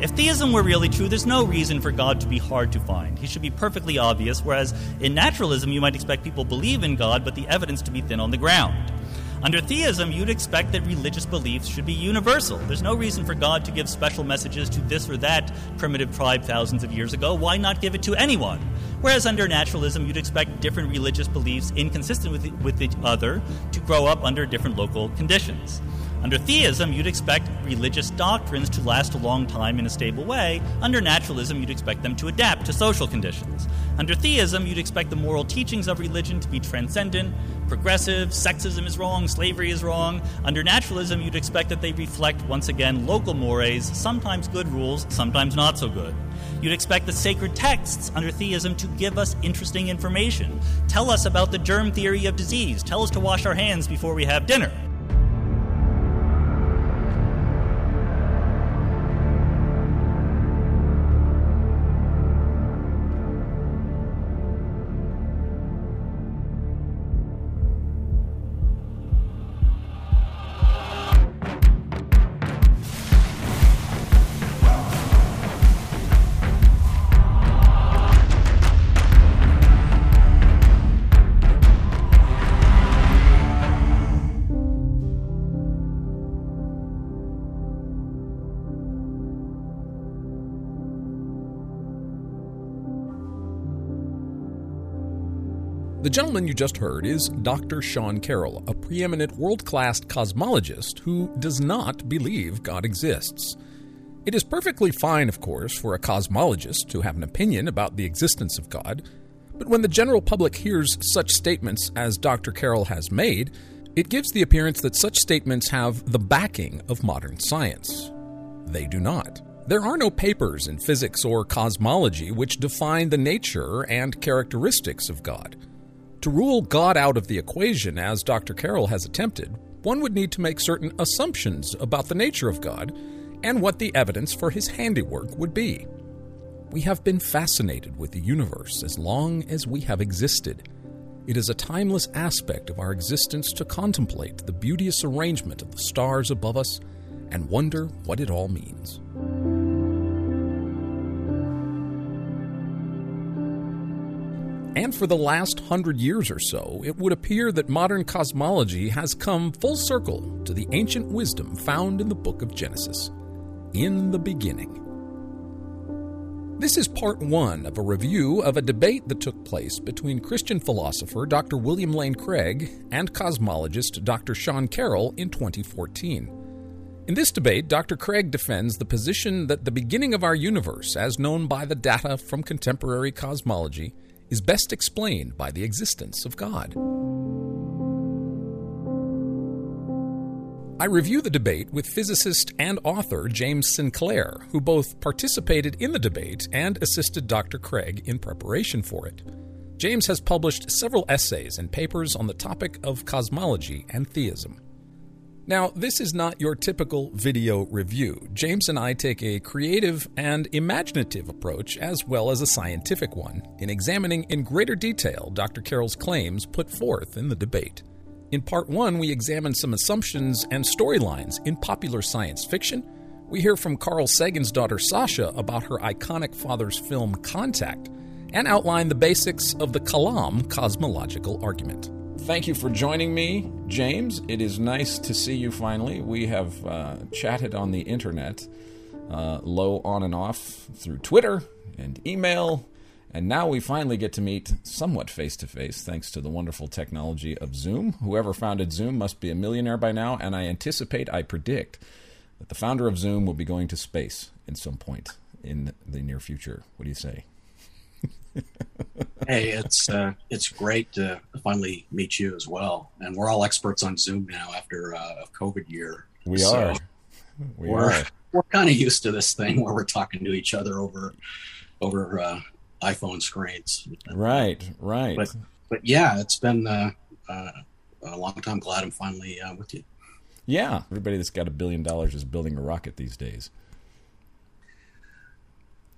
If theism were really true, there's no reason for God to be hard to find. He should be perfectly obvious, whereas in naturalism, you might expect people believe in God, but the evidence to be thin on the ground. Under theism, you'd expect that religious beliefs should be universal. There's no reason for God to give special messages to this or that primitive tribe thousands of years ago. Why not give it to anyone? Whereas under naturalism, you'd expect different religious beliefs inconsistent with, with each other to grow up under different local conditions. Under theism, you'd expect religious doctrines to last a long time in a stable way. Under naturalism, you'd expect them to adapt to social conditions. Under theism, you'd expect the moral teachings of religion to be transcendent, progressive, sexism is wrong, slavery is wrong. Under naturalism, you'd expect that they reflect, once again, local mores, sometimes good rules, sometimes not so good. You'd expect the sacred texts under theism to give us interesting information. Tell us about the germ theory of disease. Tell us to wash our hands before we have dinner. The gentleman you just heard is Dr. Sean Carroll, a preeminent world class cosmologist who does not believe God exists. It is perfectly fine, of course, for a cosmologist to have an opinion about the existence of God, but when the general public hears such statements as Dr. Carroll has made, it gives the appearance that such statements have the backing of modern science. They do not. There are no papers in physics or cosmology which define the nature and characteristics of God. To rule God out of the equation, as Dr. Carroll has attempted, one would need to make certain assumptions about the nature of God and what the evidence for his handiwork would be. We have been fascinated with the universe as long as we have existed. It is a timeless aspect of our existence to contemplate the beauteous arrangement of the stars above us and wonder what it all means. And for the last hundred years or so, it would appear that modern cosmology has come full circle to the ancient wisdom found in the book of Genesis. In the beginning. This is part one of a review of a debate that took place between Christian philosopher Dr. William Lane Craig and cosmologist Dr. Sean Carroll in 2014. In this debate, Dr. Craig defends the position that the beginning of our universe, as known by the data from contemporary cosmology, is best explained by the existence of God. I review the debate with physicist and author James Sinclair, who both participated in the debate and assisted Dr. Craig in preparation for it. James has published several essays and papers on the topic of cosmology and theism. Now, this is not your typical video review. James and I take a creative and imaginative approach, as well as a scientific one, in examining in greater detail Dr. Carroll's claims put forth in the debate. In part one, we examine some assumptions and storylines in popular science fiction. We hear from Carl Sagan's daughter Sasha about her iconic father's film Contact, and outline the basics of the Kalam cosmological argument. Thank you for joining me, James. It is nice to see you finally. We have uh, chatted on the internet, uh, low on and off through Twitter and email, and now we finally get to meet somewhat face to face thanks to the wonderful technology of Zoom. Whoever founded Zoom must be a millionaire by now, and I anticipate, I predict, that the founder of Zoom will be going to space at some point in the near future. What do you say? Hey, it's uh, it's great to finally meet you as well. And we're all experts on Zoom now after uh, a COVID year. We so are. We we're, are. We're kind of used to this thing where we're talking to each other over over uh, iPhone screens. Right, right. But but yeah, it's been uh, uh, a long time. Glad I'm finally uh, with you. Yeah, everybody that's got a billion dollars is building a rocket these days.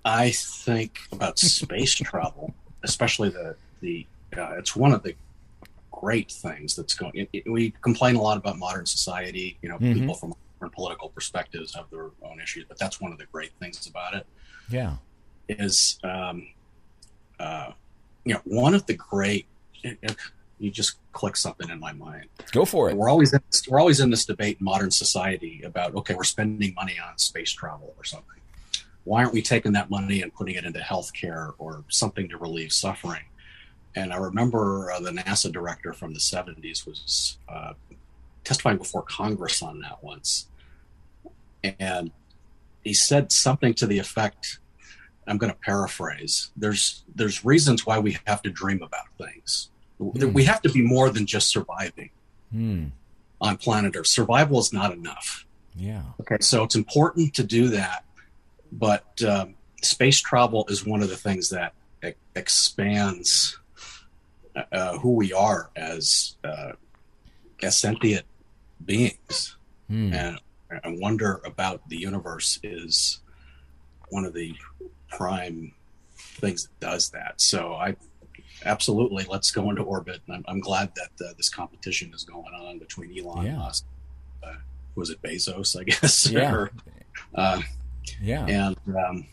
I think about space travel, especially the the uh, it's one of the great things that's going. It, it, we complain a lot about modern society. You know, mm-hmm. people from different political perspectives have their own issues, but that's one of the great things about it. Yeah, is um, uh, you know one of the great. It, you just click something in my mind. Go for it. We're always in this, we're always in this debate in modern society about okay, we're spending money on space travel or something. Why aren't we taking that money and putting it into healthcare or something to relieve suffering? And I remember uh, the NASA director from the 70s was uh, testifying before Congress on that once. And he said something to the effect I'm going to paraphrase. There's there's reasons why we have to dream about things. Mm. We have to be more than just surviving mm. on planet Earth. Survival is not enough. Yeah. Okay. So it's important to do that, but um, space travel is one of the things that e- expands uh, who we are as uh, as sentient beings, mm. and I wonder about the universe is one of the prime things that does that. So I absolutely let's go into orbit. I'm, I'm, glad that uh, this competition is going on between Elon yeah. Musk, uh, was it Bezos, I guess, yeah, or, uh, yeah, and um,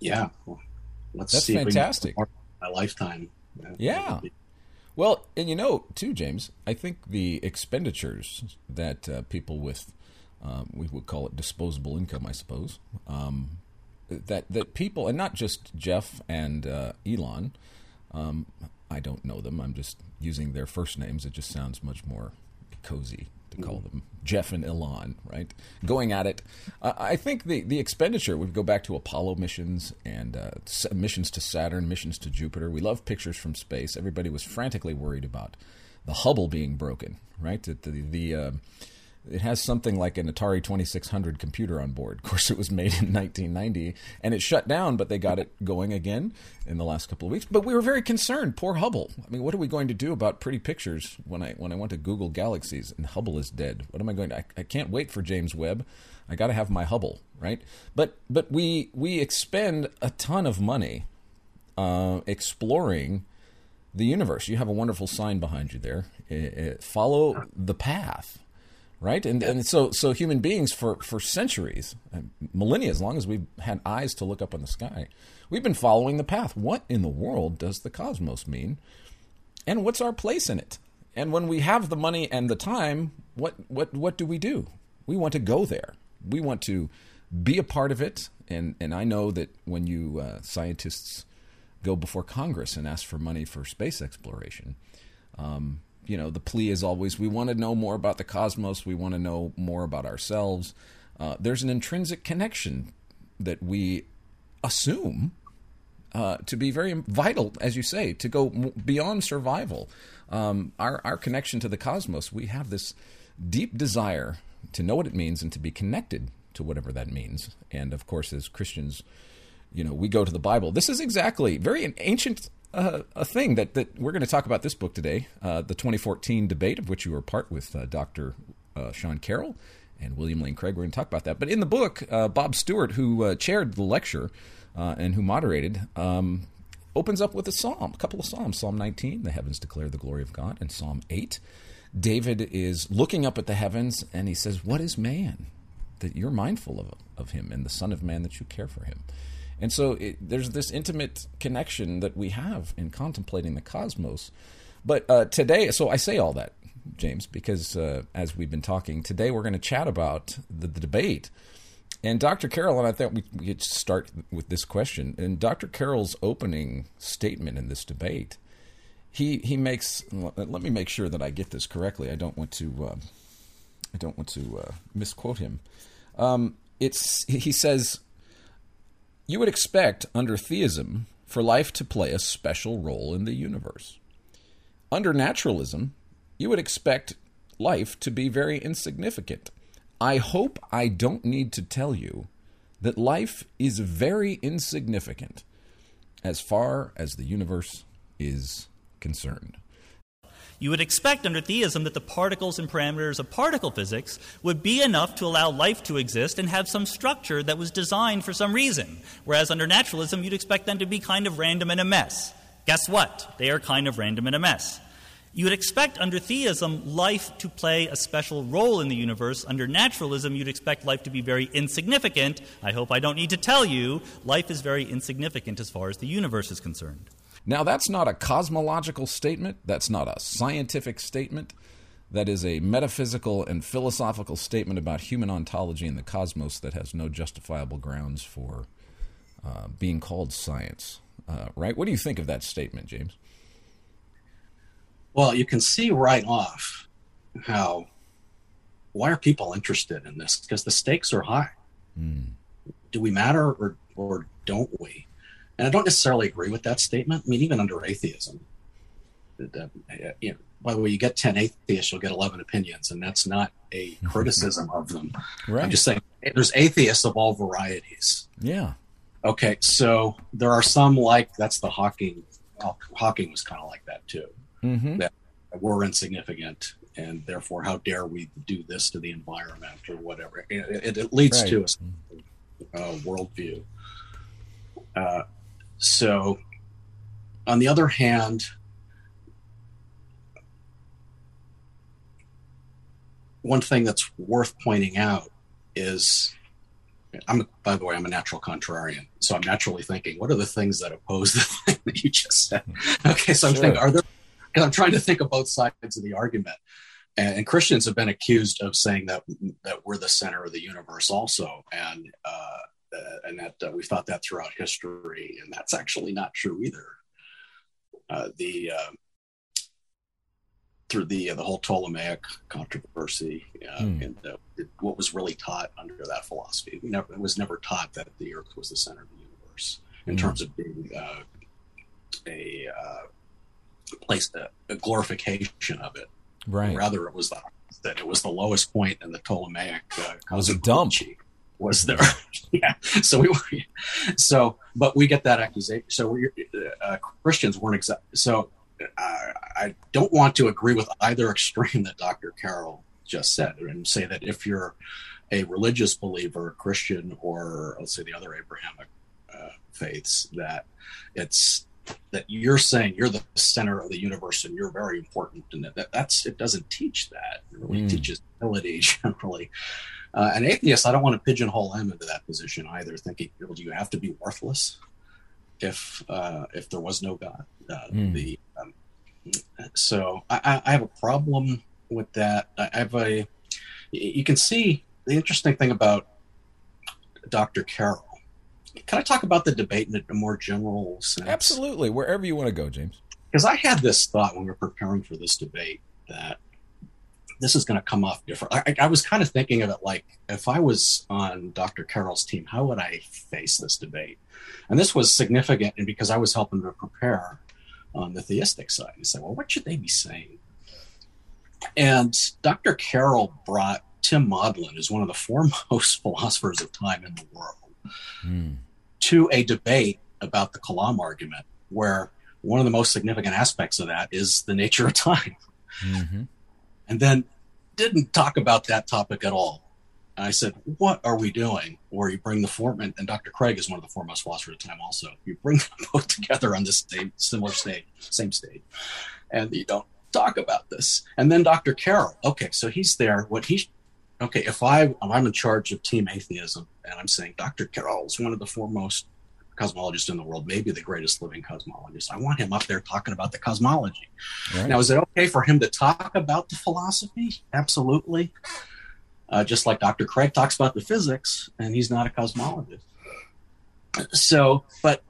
yeah, well, let's That's see fantastic. my lifetime. Yeah. Well, and you know, too, James, I think the expenditures that uh, people with, um, we would call it disposable income, I suppose, um, that that people, and not just Jeff and uh, Elon. Um, I don't know them. I'm just using their first names. It just sounds much more cozy to call them Jeff and Elon, right? Going at it. Uh, I think the, the expenditure would go back to Apollo missions and uh, missions to Saturn, missions to Jupiter. We love pictures from space. Everybody was frantically worried about the Hubble being broken, right? The, the, the uh, it has something like an Atari 2600 computer on board. Of course, it was made in 1990 and it shut down, but they got it going again in the last couple of weeks. But we were very concerned. Poor Hubble. I mean, what are we going to do about pretty pictures when I when I went to Google Galaxies and Hubble is dead? What am I going to? I, I can't wait for James Webb. I got to have my Hubble, right? But but we we expend a ton of money uh, exploring the universe. You have a wonderful sign behind you there. It, it, follow the path right? And and so so human beings for for centuries, millennia, as long as we've had eyes to look up in the sky, we've been following the path. What in the world does the cosmos mean, and what's our place in it? And when we have the money and the time, what what what do we do? We want to go there. We want to be a part of it. And and I know that when you uh, scientists go before Congress and ask for money for space exploration. Um, you know, the plea is always we want to know more about the cosmos, we want to know more about ourselves. Uh, there's an intrinsic connection that we assume uh, to be very vital, as you say, to go beyond survival. Um, our, our connection to the cosmos, we have this deep desire to know what it means and to be connected to whatever that means. And of course, as Christians, you know, we go to the Bible. This is exactly very ancient uh, a thing that, that we're going to talk about this book today, uh, the 2014 debate, of which you were part with uh, Dr. Uh, Sean Carroll and William Lane Craig. We're going to talk about that. But in the book, uh, Bob Stewart, who uh, chaired the lecture and who moderated, um, opens up with a psalm, a couple of psalms. Psalm 19, the heavens declare the glory of God, and Psalm 8. David is looking up at the heavens and he says, What is man that you're mindful of, of him, and the Son of Man that you care for him? And so it, there's this intimate connection that we have in contemplating the cosmos. But uh, today, so I say all that, James, because uh, as we've been talking, today we're going to chat about the, the, debate. And Dr. Carroll, and I thought we, we could start with this question. In Dr. Carroll's opening statement in this debate, he he makes. Let me make sure that I get this correctly. I don't want to. Uh, I don't want to uh, misquote him. Um, it's he says you would expect, under theism, for life to play a special role in the universe. Under naturalism, you would expect life to be very insignificant. I hope I don't need to tell you that life is very insignificant as far as the universe is concerned. You would expect under theism that the particles and parameters of particle physics would be enough to allow life to exist and have some structure that was designed for some reason. Whereas under naturalism, you'd expect them to be kind of random and a mess. Guess what? They are kind of random and a mess. You would expect under theism life to play a special role in the universe. Under naturalism, you'd expect life to be very insignificant. I hope I don't need to tell you, life is very insignificant as far as the universe is concerned. Now, that's not a cosmological statement, that's not a scientific statement. That is a metaphysical and philosophical statement about human ontology and the cosmos that has no justifiable grounds for uh, being called science. Uh, right? What do you think of that statement, James? Well, you can see right off how why are people interested in this? Because the stakes are high. Mm. Do we matter or or don't we? And I don't necessarily agree with that statement. I mean, even under atheism, the, you know, by the way, you get ten atheists, you'll get eleven opinions, and that's not a criticism of them. Right. I'm just saying there's atheists of all varieties. Yeah. Okay, so there are some like that's the Hawking. Well, Hawking was kind of like that too mm-hmm. that we're insignificant and therefore how dare we do this to the environment or whatever it, it leads right. to a, a worldview uh, so on the other hand one thing that's worth pointing out is I'm by the way, I'm a natural contrarian, so I'm naturally thinking, what are the things that oppose the thing that you just said? Okay, so I'm thinking, are there because I'm trying to think of both sides of the argument. And, and, Christians have been accused of saying that that we're the center of the universe, also, and uh, uh, and that uh, we've thought that throughout history, and that's actually not true either. Uh, the uh, through the uh, the whole Ptolemaic controversy mm. and what was really taught under that philosophy, we never, it was never taught that the Earth was the center of the universe in mm. terms of being a place, a, a glorification of it. Right. Rather, it was the, that it was the lowest point in the Ptolemaic. Uh, was a dump. Was there? yeah. So we were. So, but we get that accusation. So we uh, Christians weren't exact. So uh, I don't want to agree with either extreme that Dr. Carroll just said, and say that if you're a religious believer, Christian, or let's say the other Abrahamic uh, faiths, that it's that you're saying you're the center of the universe and you're very important and that, that's it doesn't teach that it really mm. teaches ability generally uh, an atheist i don't want to pigeonhole him into that position either thinking well, do you have to be worthless if uh, if there was no god uh, mm. the um, so I, I have a problem with that i have a you can see the interesting thing about dr carroll can I talk about the debate in a more general sense? Absolutely, wherever you want to go, James. Because I had this thought when we were preparing for this debate that this is going to come off different. I, I, was kind of thinking of it like if I was on Dr. Carroll's team, how would I face this debate? And this was significant, and because I was helping to prepare on the theistic side, and say, well, what should they be saying? And Dr. Carroll brought Tim Maudlin as one of the foremost philosophers of time in the world mm. to a debate about the Kalam argument, where one of the most significant aspects of that is the nature of time. Mm-hmm. And then didn't talk about that topic at all. And I said, What are we doing? Where you bring the form, and, Dr. Craig is one of the foremost philosophers of time also. You bring them both together on this same, similar stage, same stage, and you don't talk about this. And then Dr. Carroll, okay, so he's there. What he okay, if I if I'm in charge of team atheism and I'm saying Dr. Carroll is one of the foremost cosmologists in the world, maybe the greatest living cosmologist, I want him up there talking about the cosmology. Right. Now, is it okay for him to talk about the philosophy? Absolutely. Uh, just like Dr. Craig talks about the physics, and he's not a cosmologist. So, but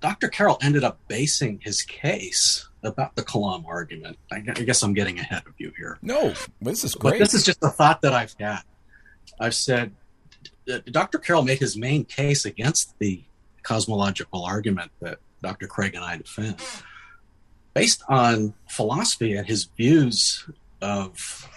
Dr. Carroll ended up basing his case about the Kalam argument. I, guess I'm getting ahead of you here. No, this is great. But this is just a thought that I've had. I've said Dr. Carroll made his main case against the cosmological argument that Dr. Craig and I defend, based on philosophy and his views of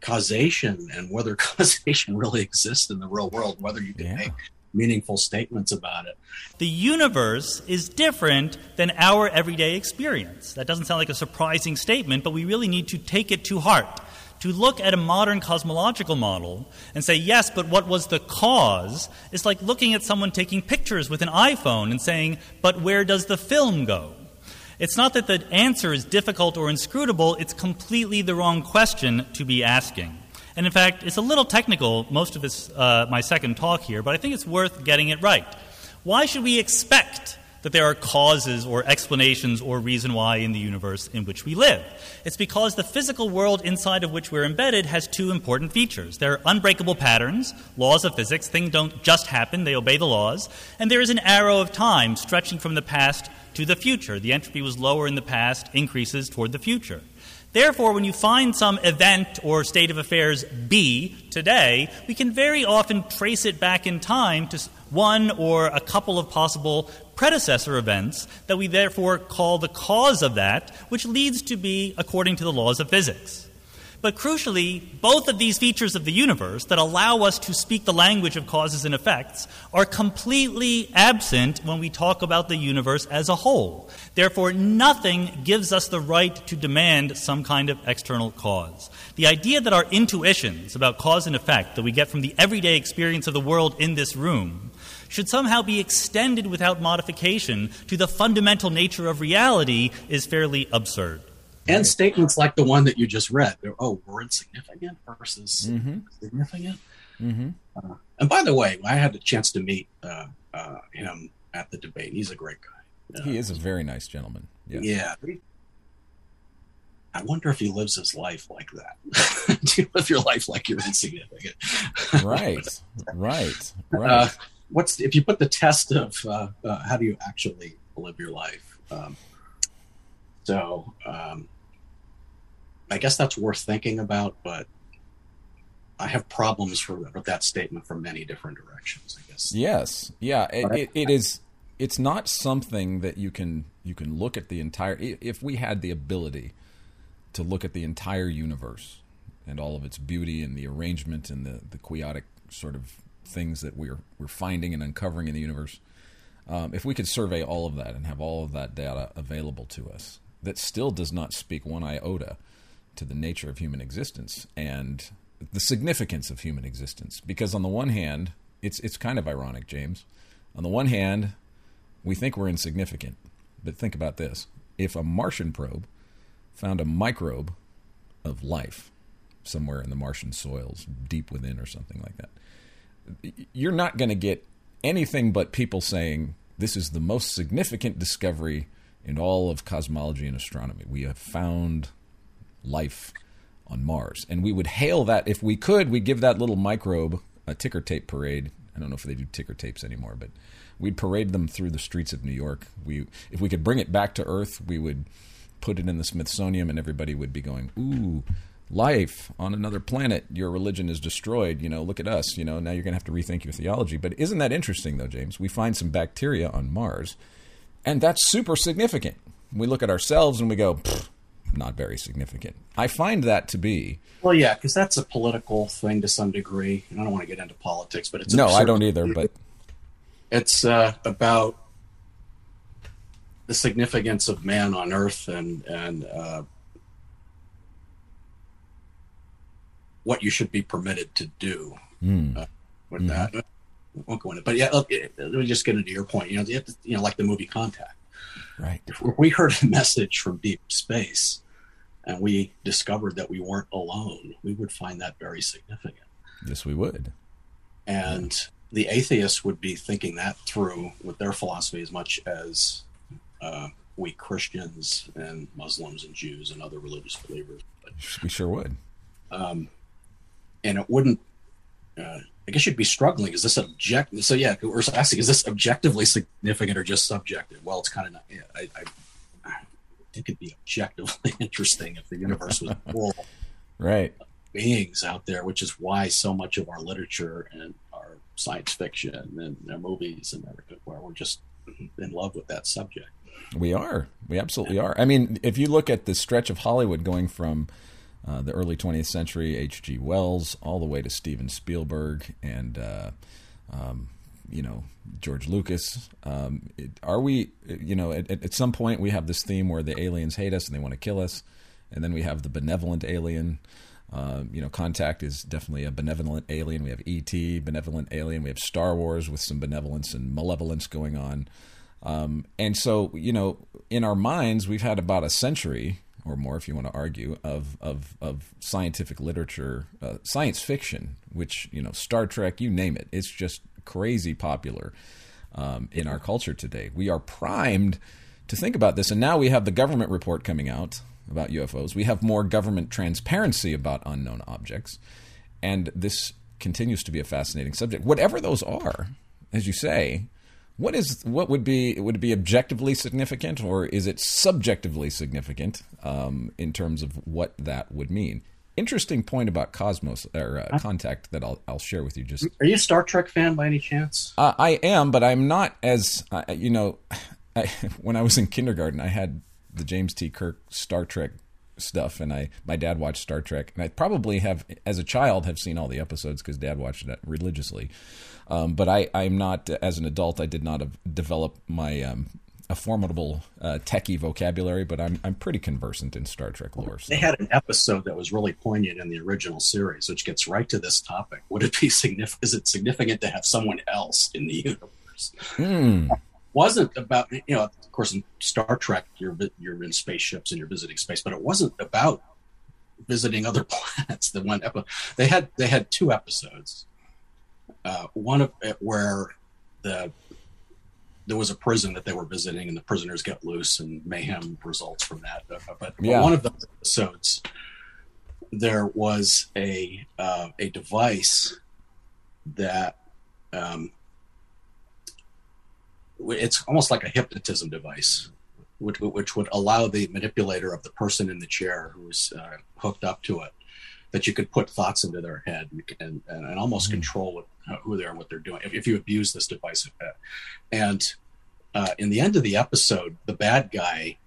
causation and whether causation really exists in the real world, whether you can yeah. make meaningful statements about it. The universe is different than our everyday experience. That doesn't sound like a surprising statement, but we really need to take it to heart. To look at a modern cosmological model and say, yes, but what was the cause, is like looking at someone taking pictures with an iPhone and saying, but where does the film go? It's not that the answer is difficult or inscrutable, it's completely the wrong question to be asking. And in fact, it's a little technical, most of this, uh, my second talk here, but I think it's worth getting it right. Why should we expect that there are causes or explanations or reason why in the universe in which we live. It's because the physical world inside of which we're embedded has two important features. There are unbreakable patterns, laws of physics, things don't just happen, they obey the laws, and there is an arrow of time stretching from the past to the future. The entropy was lower in the past, increases toward the future. Therefore, when you find some event or state of affairs B today, we can very often trace it back in time to one or a couple of possible predecessor events that we therefore call the cause of that, which leads to be according to the laws of physics. But crucially, both of these features of the universe that allow us to speak the language of causes and effects are completely absent when we talk about the universe as a whole. Therefore, nothing gives us the right to demand some kind of external cause. The idea that our intuitions about cause and effect that we get from the everyday experience of the world in this room should somehow be extended without modification to the fundamental nature of reality is fairly absurd. And statements like the one that you just read, oh, we're insignificant versus mm-hmm. significant. Mm-hmm. Uh, and by the way, I had the chance to meet uh, uh, him at the debate. He's a great guy. he is a very nice gentleman. Yes. Yeah. I wonder if he lives his life like that. Do you live your life like you're insignificant? right, right, uh, right. What's if you put the test of uh, uh, how do you actually live your life? Um, so um, I guess that's worth thinking about, but I have problems for, with that statement from many different directions. I guess. Yes. Yeah. It, it, it is. It's not something that you can you can look at the entire. If we had the ability to look at the entire universe and all of its beauty and the arrangement and the the quixotic sort of things that we're we're finding and uncovering in the universe, um, if we could survey all of that and have all of that data available to us, that still does not speak one iota to the nature of human existence and the significance of human existence. Because on the one hand, it's it's kind of ironic, James. On the one hand, we think we're insignificant, but think about this: if a Martian probe found a microbe of life somewhere in the Martian soils, deep within, or something like that, you're not going to get anything but people saying this is the most significant discovery in all of cosmology and astronomy. We have found life on Mars. And we would hail that if we could, we'd give that little microbe a ticker tape parade. I don't know if they do ticker tapes anymore, but we'd parade them through the streets of New York. We if we could bring it back to Earth, we would put it in the Smithsonian and everybody would be going, "Ooh, life on another planet. Your religion is destroyed. You know, look at us. You know, now you're going to have to rethink your theology." But isn't that interesting though, James? We find some bacteria on Mars, and that's super significant. We look at ourselves and we go, not very significant. I find that to be well, yeah, because that's a political thing to some degree. And I don't want to get into politics, but it's no, I don't either. But it's uh, about the significance of man on Earth and and uh, what you should be permitted to do mm. uh, with mm-hmm. that. I won't go into, it. but yeah, let me just get into your point. You know, you, to, you know, like the movie Contact. Right. If we heard a message from deep space, and we discovered that we weren't alone, we would find that very significant. Yes, we would. And the atheists would be thinking that through with their philosophy as much as uh, we Christians and Muslims and Jews and other religious believers. But, we sure would. Um, and it wouldn't. Uh, I guess you'd be struggling. Is this object? So yeah, we're asking: Is this objectively significant or just subjective? Well, it's kind of not. Yeah, I, I it'd be objectively interesting if the universe was full right beings out there, which is why so much of our literature and our science fiction and our movies and everything, where we're just in love with that subject. We are. We absolutely are. I mean, if you look at the stretch of Hollywood going from uh, the early 20th century, H.G. Wells, all the way to Steven Spielberg and uh, um, you know George Lucas. Um, it, are we, you know, at, at, some point we have this theme where the aliens hate us and they want to kill us, and then we have the benevolent alien. Uh, you know, Contact is definitely a benevolent alien. We have ET, benevolent alien. We have Star Wars with some benevolence and malevolence going on. Um, and so, you know, in our minds, we've had about a century or more, if you want to argue, of of, of scientific literature, uh, science fiction, which you know, Star Trek, you name it, it's just crazy popular um, in our culture today. We are primed to think about this, and now we have the government report coming out about UFOs. We have more government transparency about unknown objects, and this continues to be a fascinating subject. Whatever those are, as you say, what is what would be would it be objectively significant or is it subjectively significant um, in terms of what that would mean? Interesting point about Cosmos or uh, Contact that I'll I'll share with you. Just are you a Star Trek fan by any chance? Uh, I am, but I'm not as uh, you know. I, when I was in kindergarten, I had the James T. Kirk Star Trek stuff, and I my dad watched Star Trek, and I probably have as a child have seen all the episodes because dad watched it religiously. Um, but I, I'm not, as an adult, I did not develop my um, a formidable uh, techie vocabulary, but I'm I'm pretty conversant in Star Trek lore. So. They had an episode that was really poignant in the original series, which gets right to this topic. Would it be significant? Is it significant to have someone else in the universe? Mm. Wasn't about you know, of course, in Star Trek, you're you're in spaceships and you're visiting space, but it wasn't about visiting other planets. The one episode they had they had two episodes uh, one of it where the there was a prison that they were visiting, and the prisoners get loose, and mayhem results from that. But yeah. one of those episodes, there was a uh, a device that um, it's almost like a hypnotism device, which, which would allow the manipulator of the person in the chair who's uh, hooked up to it that you could put thoughts into their head and, and, and almost mm-hmm. control what, who they are what they're doing if, if you abuse this device. And uh, in the end of the episode, the bad guy,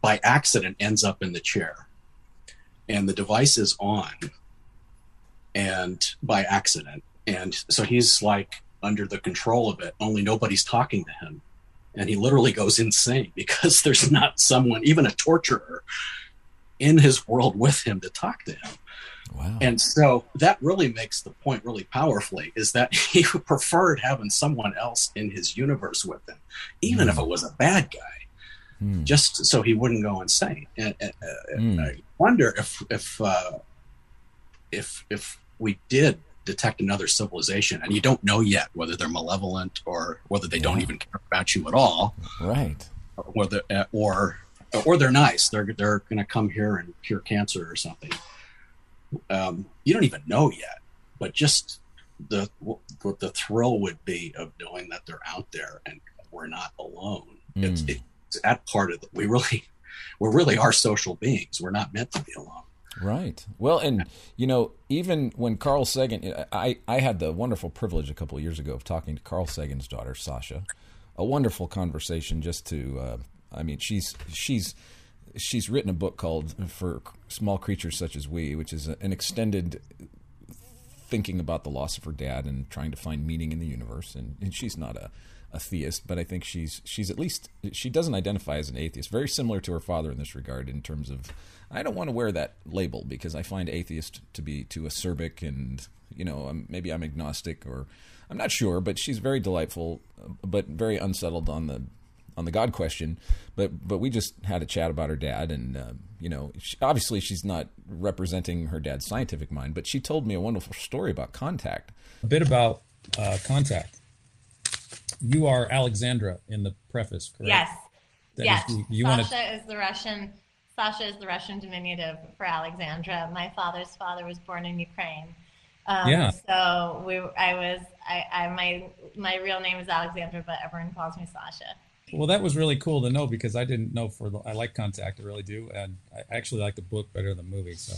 by accident, ends up in the chair, and the device is on, and by accident, and so he's like under the control of it. Only nobody's talking to him, and he literally goes insane because there's not someone, even a torturer, in his world with him to talk to him. Wow. And so that really makes the point really powerfully is that he preferred having someone else in his universe with him, even mm. if it was a bad guy, mm. just so he wouldn't go insane. And, and uh, mm. I wonder if if uh, if if we did detect another civilization, and you don't know yet whether they're malevolent or whether they yeah. don't even care about you at all, right? Whether uh, or or they're nice, they're they're going to come here and cure cancer or something um, you don't even know yet, but just the what the thrill would be of knowing that they're out there and we're not alone. Mm. It's, it's that part of the, we really we really are social beings. We're not meant to be alone. Right. Well, and you know, even when Carl Sagan, I I had the wonderful privilege a couple of years ago of talking to Carl Sagan's daughter Sasha, a wonderful conversation. Just to, uh, I mean, she's she's she's written a book called "For Small Creatures Such as We," which is an extended thinking about the loss of her dad and trying to find meaning in the universe. And, and she's not a, a theist, but I think she's she's at least she doesn't identify as an atheist. Very similar to her father in this regard, in terms of I don't want to wear that label because I find atheist to be too acerbic, and you know maybe I'm agnostic or I'm not sure. But she's very delightful, but very unsettled on the on the God question, but but we just had a chat about her dad, and uh, you know, she, obviously she's not representing her dad's scientific mind, but she told me a wonderful story about contact. A bit about uh, contact. You are Alexandra in the preface, correct? Yes. That yes. Is, you Sasha wanna... is the Russian. Sasha is the Russian diminutive for Alexandra. My father's father was born in Ukraine. Um, yeah. So we, I was, I, I, my, my real name is Alexandra, but everyone calls me Sasha. Well, that was really cool to know because I didn't know for the, I like Contact, I really do, and I actually like the book better than the movie. So,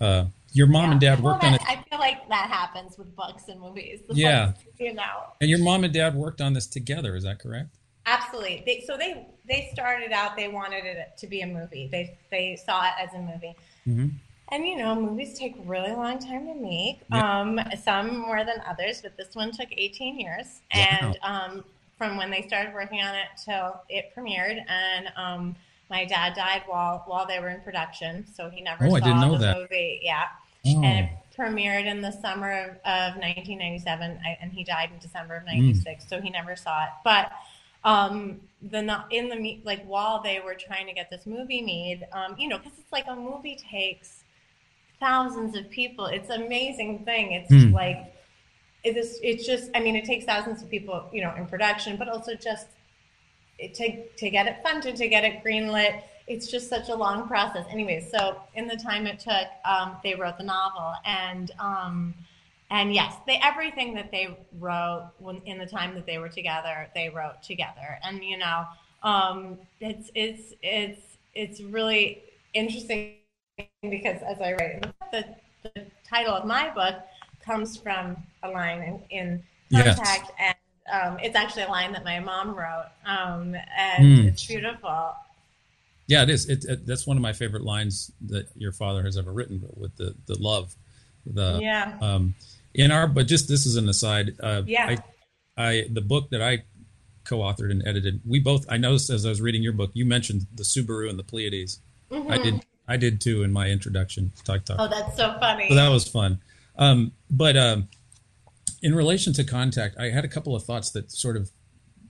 uh, your mom yeah. and dad worked well, that, on it. I feel like that happens with books and movies. The yeah, you know. And your mom and dad worked on this together. Is that correct? Absolutely. They, so they they started out. They wanted it to be a movie. They they saw it as a movie. Mm-hmm. And you know, movies take really long time to make. Yeah. Um, some more than others, but this one took 18 years. Wow. And um, from when they started working on it till it premiered. And um, my dad died while while they were in production, so he never oh, saw I didn't know the that. movie. Yeah, oh. and it premiered in the summer of, of 1997, and he died in December of '96, mm. so he never saw it. But um, the in the like while they were trying to get this movie made, um, you know, because it's like a movie takes thousands of people. It's an amazing thing. It's mm. like it's it's just I mean it takes thousands of people, you know, in production, but also just to to get it funded, to get it greenlit. It's just such a long process. Anyway, so in the time it took, um, they wrote the novel, and um, and yes, they everything that they wrote when in the time that they were together, they wrote together, and you know, um, it's it's it's it's really interesting because as I write the, the title of my book comes from a line in, in Contact, yes. and um, it's actually a line that my mom wrote, um, and mm. it's beautiful. Yeah, it is. It, it, that's one of my favorite lines that your father has ever written, with the the love, the yeah. Um, in our, but just this is an aside. Uh, yeah. I, I the book that I co-authored and edited. We both. I noticed as I was reading your book, you mentioned the Subaru and the Pleiades. Mm-hmm. I did. I did too in my introduction. Talk talk. Oh, that's so funny. So that was fun. Um, but um, in relation to contact, I had a couple of thoughts that sort of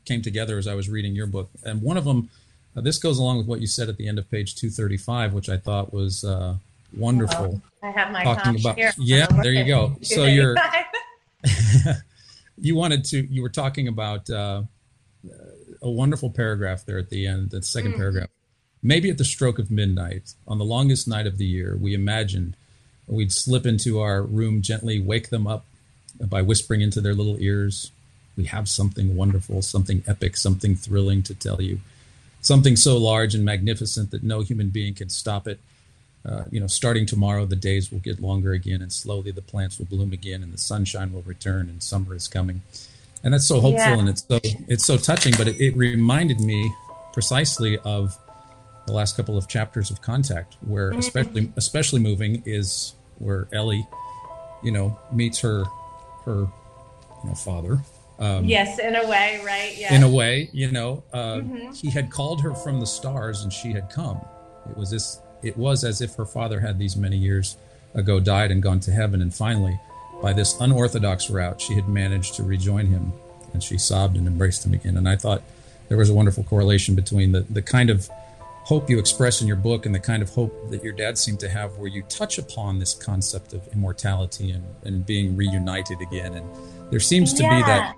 came together as I was reading your book, and one of them, uh, this goes along with what you said at the end of page two thirty five, which I thought was uh, wonderful. Oh, I have my talking about here. yeah. There you go. So you're you wanted to you were talking about uh, a wonderful paragraph there at the end, the 2nd mm paragraph. Maybe at the stroke of midnight, on the longest night of the year, we imagined we'd slip into our room, gently wake them up by whispering into their little ears. We have something wonderful, something epic, something thrilling to tell you, something so large and magnificent that no human being can stop it. Uh, you know, starting tomorrow, the days will get longer again, and slowly the plants will bloom again, and the sunshine will return, and summer is coming. And that's so hopeful, yeah. and it's so it's so touching. But it, it reminded me precisely of the last couple of chapters of Contact, where mm-hmm. especially especially moving is where Ellie, you know, meets her her you know father. Um, yes, in a way, right? Yeah. In a way, you know, uh, mm-hmm. he had called her from the stars, and she had come. It was this. It was as if her father had these many years ago died and gone to heaven, and finally, by this unorthodox route, she had managed to rejoin him, and she sobbed and embraced him again. And I thought there was a wonderful correlation between the the kind of hope you express in your book and the kind of hope that your dad seemed to have where you touch upon this concept of immortality and, and being reunited again. And there seems to yeah. be that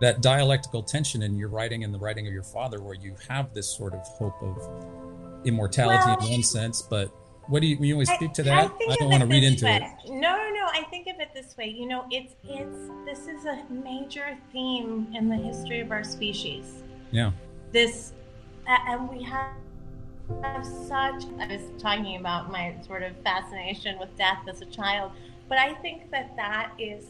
that dialectical tension in your writing and the writing of your father where you have this sort of hope of immortality well, in one sense but what do you you always speak to that? i, I don't want to read into way. it. No no i think of it this way. You know it's it's this is a major theme in the history of our species. Yeah. This and we have have such I was talking about my sort of fascination with death as a child, but I think that that is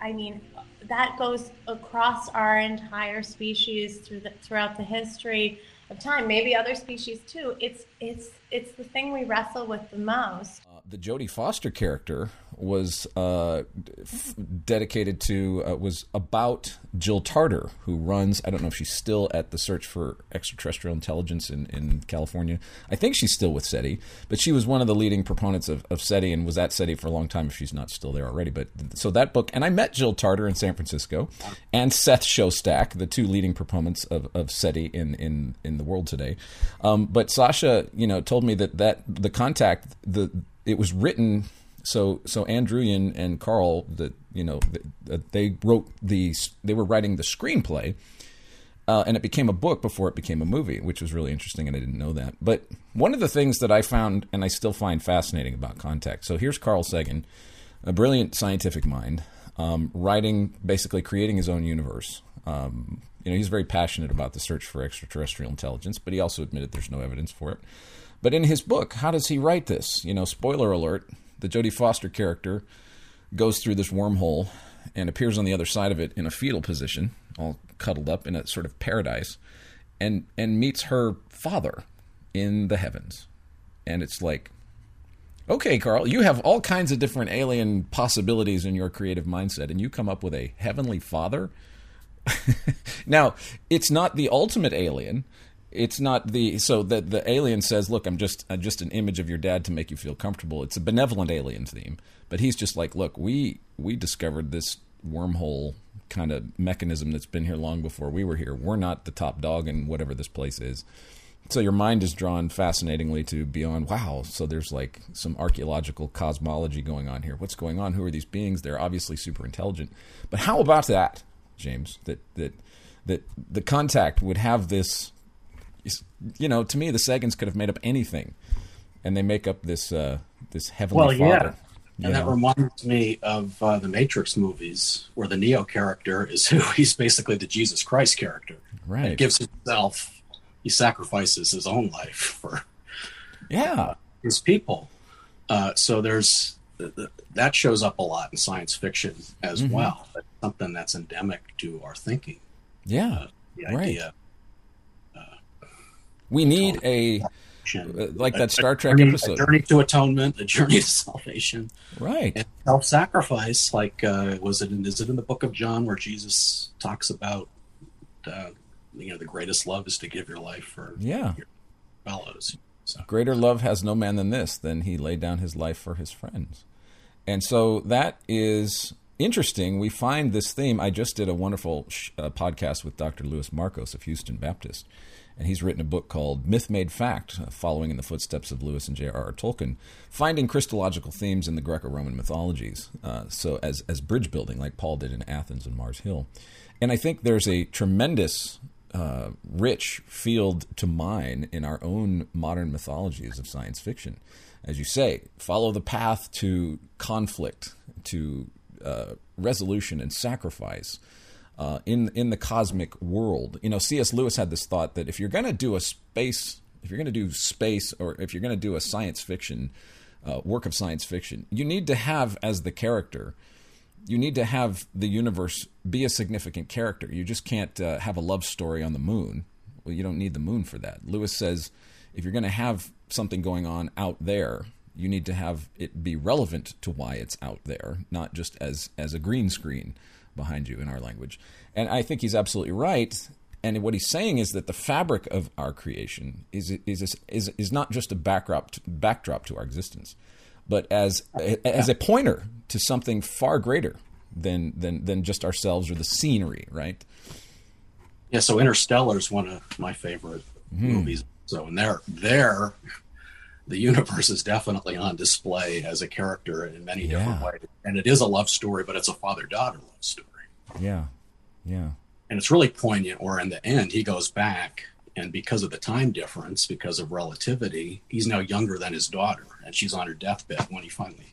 I mean that goes across our entire species through the, throughout the history of time. Maybe other species too. It's it's it's the thing we wrestle with the most. Uh, the Jodie Foster character was uh, f- dedicated to uh, was about Jill Tarter, who runs. I don't know if she's still at the Search for Extraterrestrial Intelligence in, in California. I think she's still with SETI, but she was one of the leading proponents of, of SETI and was at SETI for a long time. If she's not still there already, but so that book, and I met Jill Tarter in San Francisco, and Seth Shostak, the two leading proponents of, of SETI in, in in the world today. Um, but Sasha, you know, told me that that the contact the it was written so so Ann Druyan and Carl that you know they wrote the they were writing the screenplay uh, and it became a book before it became a movie which was really interesting and I didn't know that. But one of the things that I found and I still find fascinating about contact so here's Carl Sagan a brilliant scientific mind um, writing basically creating his own universe. Um, you know he's very passionate about the search for extraterrestrial intelligence but he also admitted there's no evidence for it. But in his book how does he write this? You know spoiler alert the Jodie Foster character goes through this wormhole and appears on the other side of it in a fetal position, all cuddled up in a sort of paradise, and and meets her father in the heavens. And it's like, okay, Carl, you have all kinds of different alien possibilities in your creative mindset, and you come up with a heavenly father. now, it's not the ultimate alien, it's not the so the the alien says, "Look, I'm just I'm just an image of your dad to make you feel comfortable." It's a benevolent alien theme, but he's just like, "Look, we we discovered this wormhole kind of mechanism that's been here long before we were here. We're not the top dog in whatever this place is. So your mind is drawn fascinatingly to beyond, wow, so there's like some archaeological cosmology going on here. What's going on? Who are these beings? They're obviously super intelligent. But how about that, James? That that that the contact would have this you know, to me the Sagans could have made up anything. And they make up this uh this heavenly well, father. Yeah. And that reminds me of uh, the Matrix movies, where the Neo character is who he's basically the Jesus Christ character. Right. He gives himself, he sacrifices his own life for yeah uh, his people. Uh, so there's that shows up a lot in science fiction as mm-hmm. well. But something that's endemic to our thinking. Yeah, uh, the right. idea. We need a like that Star Trek journey, episode. A journey to atonement, a journey to salvation, right? Self-sacrifice. Like, uh, was it? In, is it in the Book of John where Jesus talks about, uh, you know, the greatest love is to give your life for yeah your fellows. So. Greater love has no man than this, than he laid down his life for his friends, and so that is interesting. We find this theme. I just did a wonderful sh- uh, podcast with Dr. Louis Markos of Houston Baptist and he's written a book called Myth Made Fact, uh, following in the footsteps of Lewis and J.R.R. Tolkien, finding Christological themes in the Greco-Roman mythologies. Uh, so as as bridge building, like Paul did in Athens and Mars Hill, and I think there's a tremendous uh, rich field to mine in our own modern mythologies of science fiction. As you say, follow the path to conflict, to uh, resolution and sacrifice uh, in in the cosmic world. You know, C.S. Lewis had this thought that if you're going to do a space, if you're going to do space, or if you're going to do a science fiction uh, work of science fiction, you need to have as the character. You need to have the universe be a significant character. You just can't uh, have a love story on the moon. Well, you don't need the moon for that. Lewis says if you're going to have something going on out there, you need to have it be relevant to why it's out there, not just as as a green screen behind you in our language. And I think he's absolutely right. And what he's saying is that the fabric of our creation is is is is not just a backdrop to, backdrop to our existence, but as as a pointer to something far greater than than than just ourselves or the scenery, right? Yeah. So Interstellar is one of my favorite mm-hmm. movies. So and there there the universe is definitely on display as a character in many yeah. different ways. And it is a love story, but it's a father daughter love story. Yeah. Yeah. And it's really poignant where in the end he goes back and because of the time difference, because of relativity, he's now younger than his daughter and she's on her deathbed when he finally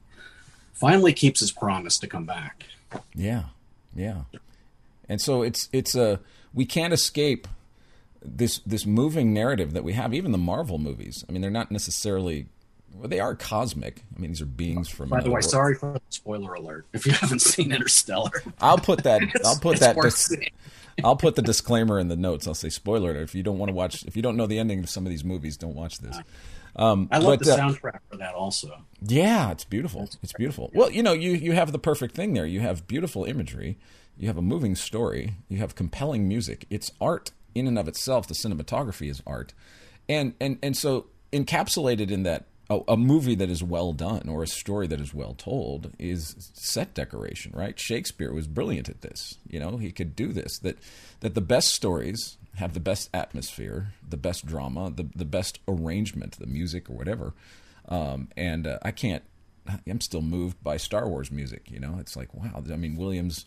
finally keeps his promise to come back. Yeah. Yeah. And so it's it's a we can't escape this this moving narrative that we have. Even the Marvel movies. I mean, they're not necessarily well, they are cosmic. I mean, these are beings from. By the way, world. sorry for the spoiler alert. If you haven't seen Interstellar, I'll put that. I'll put that. Dis- I'll put the disclaimer in the notes. I'll say spoiler alert. If you don't want to watch, if you don't know the ending of some of these movies, don't watch this. Um, I love but, the uh, soundtrack for that also. Yeah, it's beautiful. It's beautiful. Well, you know, you you have the perfect thing there. You have beautiful imagery. You have a moving story. You have compelling music. It's art in and of itself. The cinematography is art, and and and so encapsulated in that a, a, movie that is well done or a story that is well told is set decoration, right? Shakespeare was brilliant at this. You know, he could do this. That that the best stories have the best atmosphere, the best drama, the the best arrangement, the music or whatever. Um, and uh, I can't. I'm still moved by Star Wars music. You know, it's like wow. I mean, Williams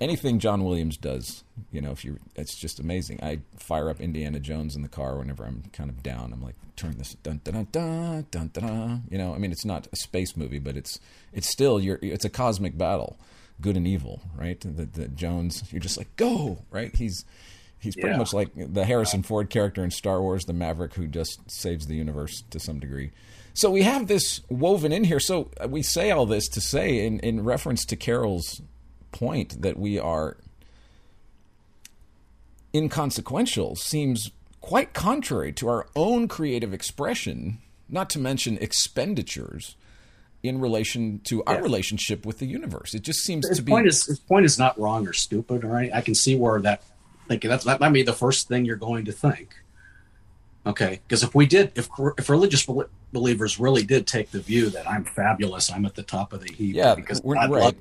anything John Williams does, you know, if you, it's just amazing. I fire up Indiana Jones in the car whenever I'm kind of down. I'm like, turn this dun dun dun dun dun dun. You know, I mean, it's not a space movie, but it's it's still you're it's a cosmic battle, good and evil, right? The, the Jones, you're just like go, right? He's he's pretty yeah. much like the Harrison Ford character in Star Wars, the Maverick, who just saves the universe to some degree. So we have this woven in here. So we say all this to say, in, in reference to Carroll's point that we are inconsequential seems quite contrary to our own creative expression, not to mention expenditures in relation to our yeah. relationship with the universe. It just seems his to be point is his point is not wrong or stupid, or right? I can see where that thinking that's that might be the first thing you're going to think. Okay, because if we did, if if religious believers really did take the view that I'm fabulous, I'm at the top of the heap, yeah, because we're, right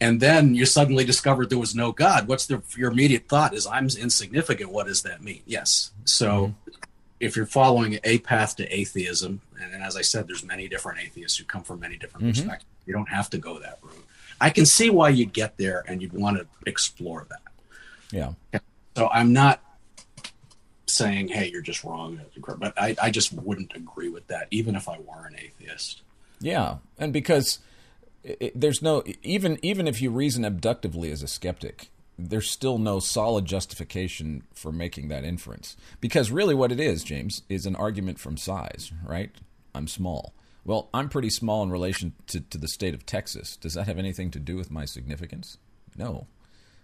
and then you suddenly discovered there was no God. What's the your immediate thought is I'm insignificant. What does that mean? Yes. So mm-hmm. if you're following a path to atheism, and, as I said, there's many different atheists who come from many different mm-hmm. perspectives. You don't have to go that route. I can see why you'd get there and you'd want to explore that. Yeah. So I'm not saying, hey, you're just wrong, but I, I just wouldn't agree with that, even if I were an atheist. Yeah. And because it, there's no, even, even if you reason abductively as a skeptic, there's still no solid justification for making that inference. Because really, what it is, James, is an argument from size, right? I'm small. Well, I'm pretty small in relation to, to the state of Texas. Does that have anything to do with my significance? No.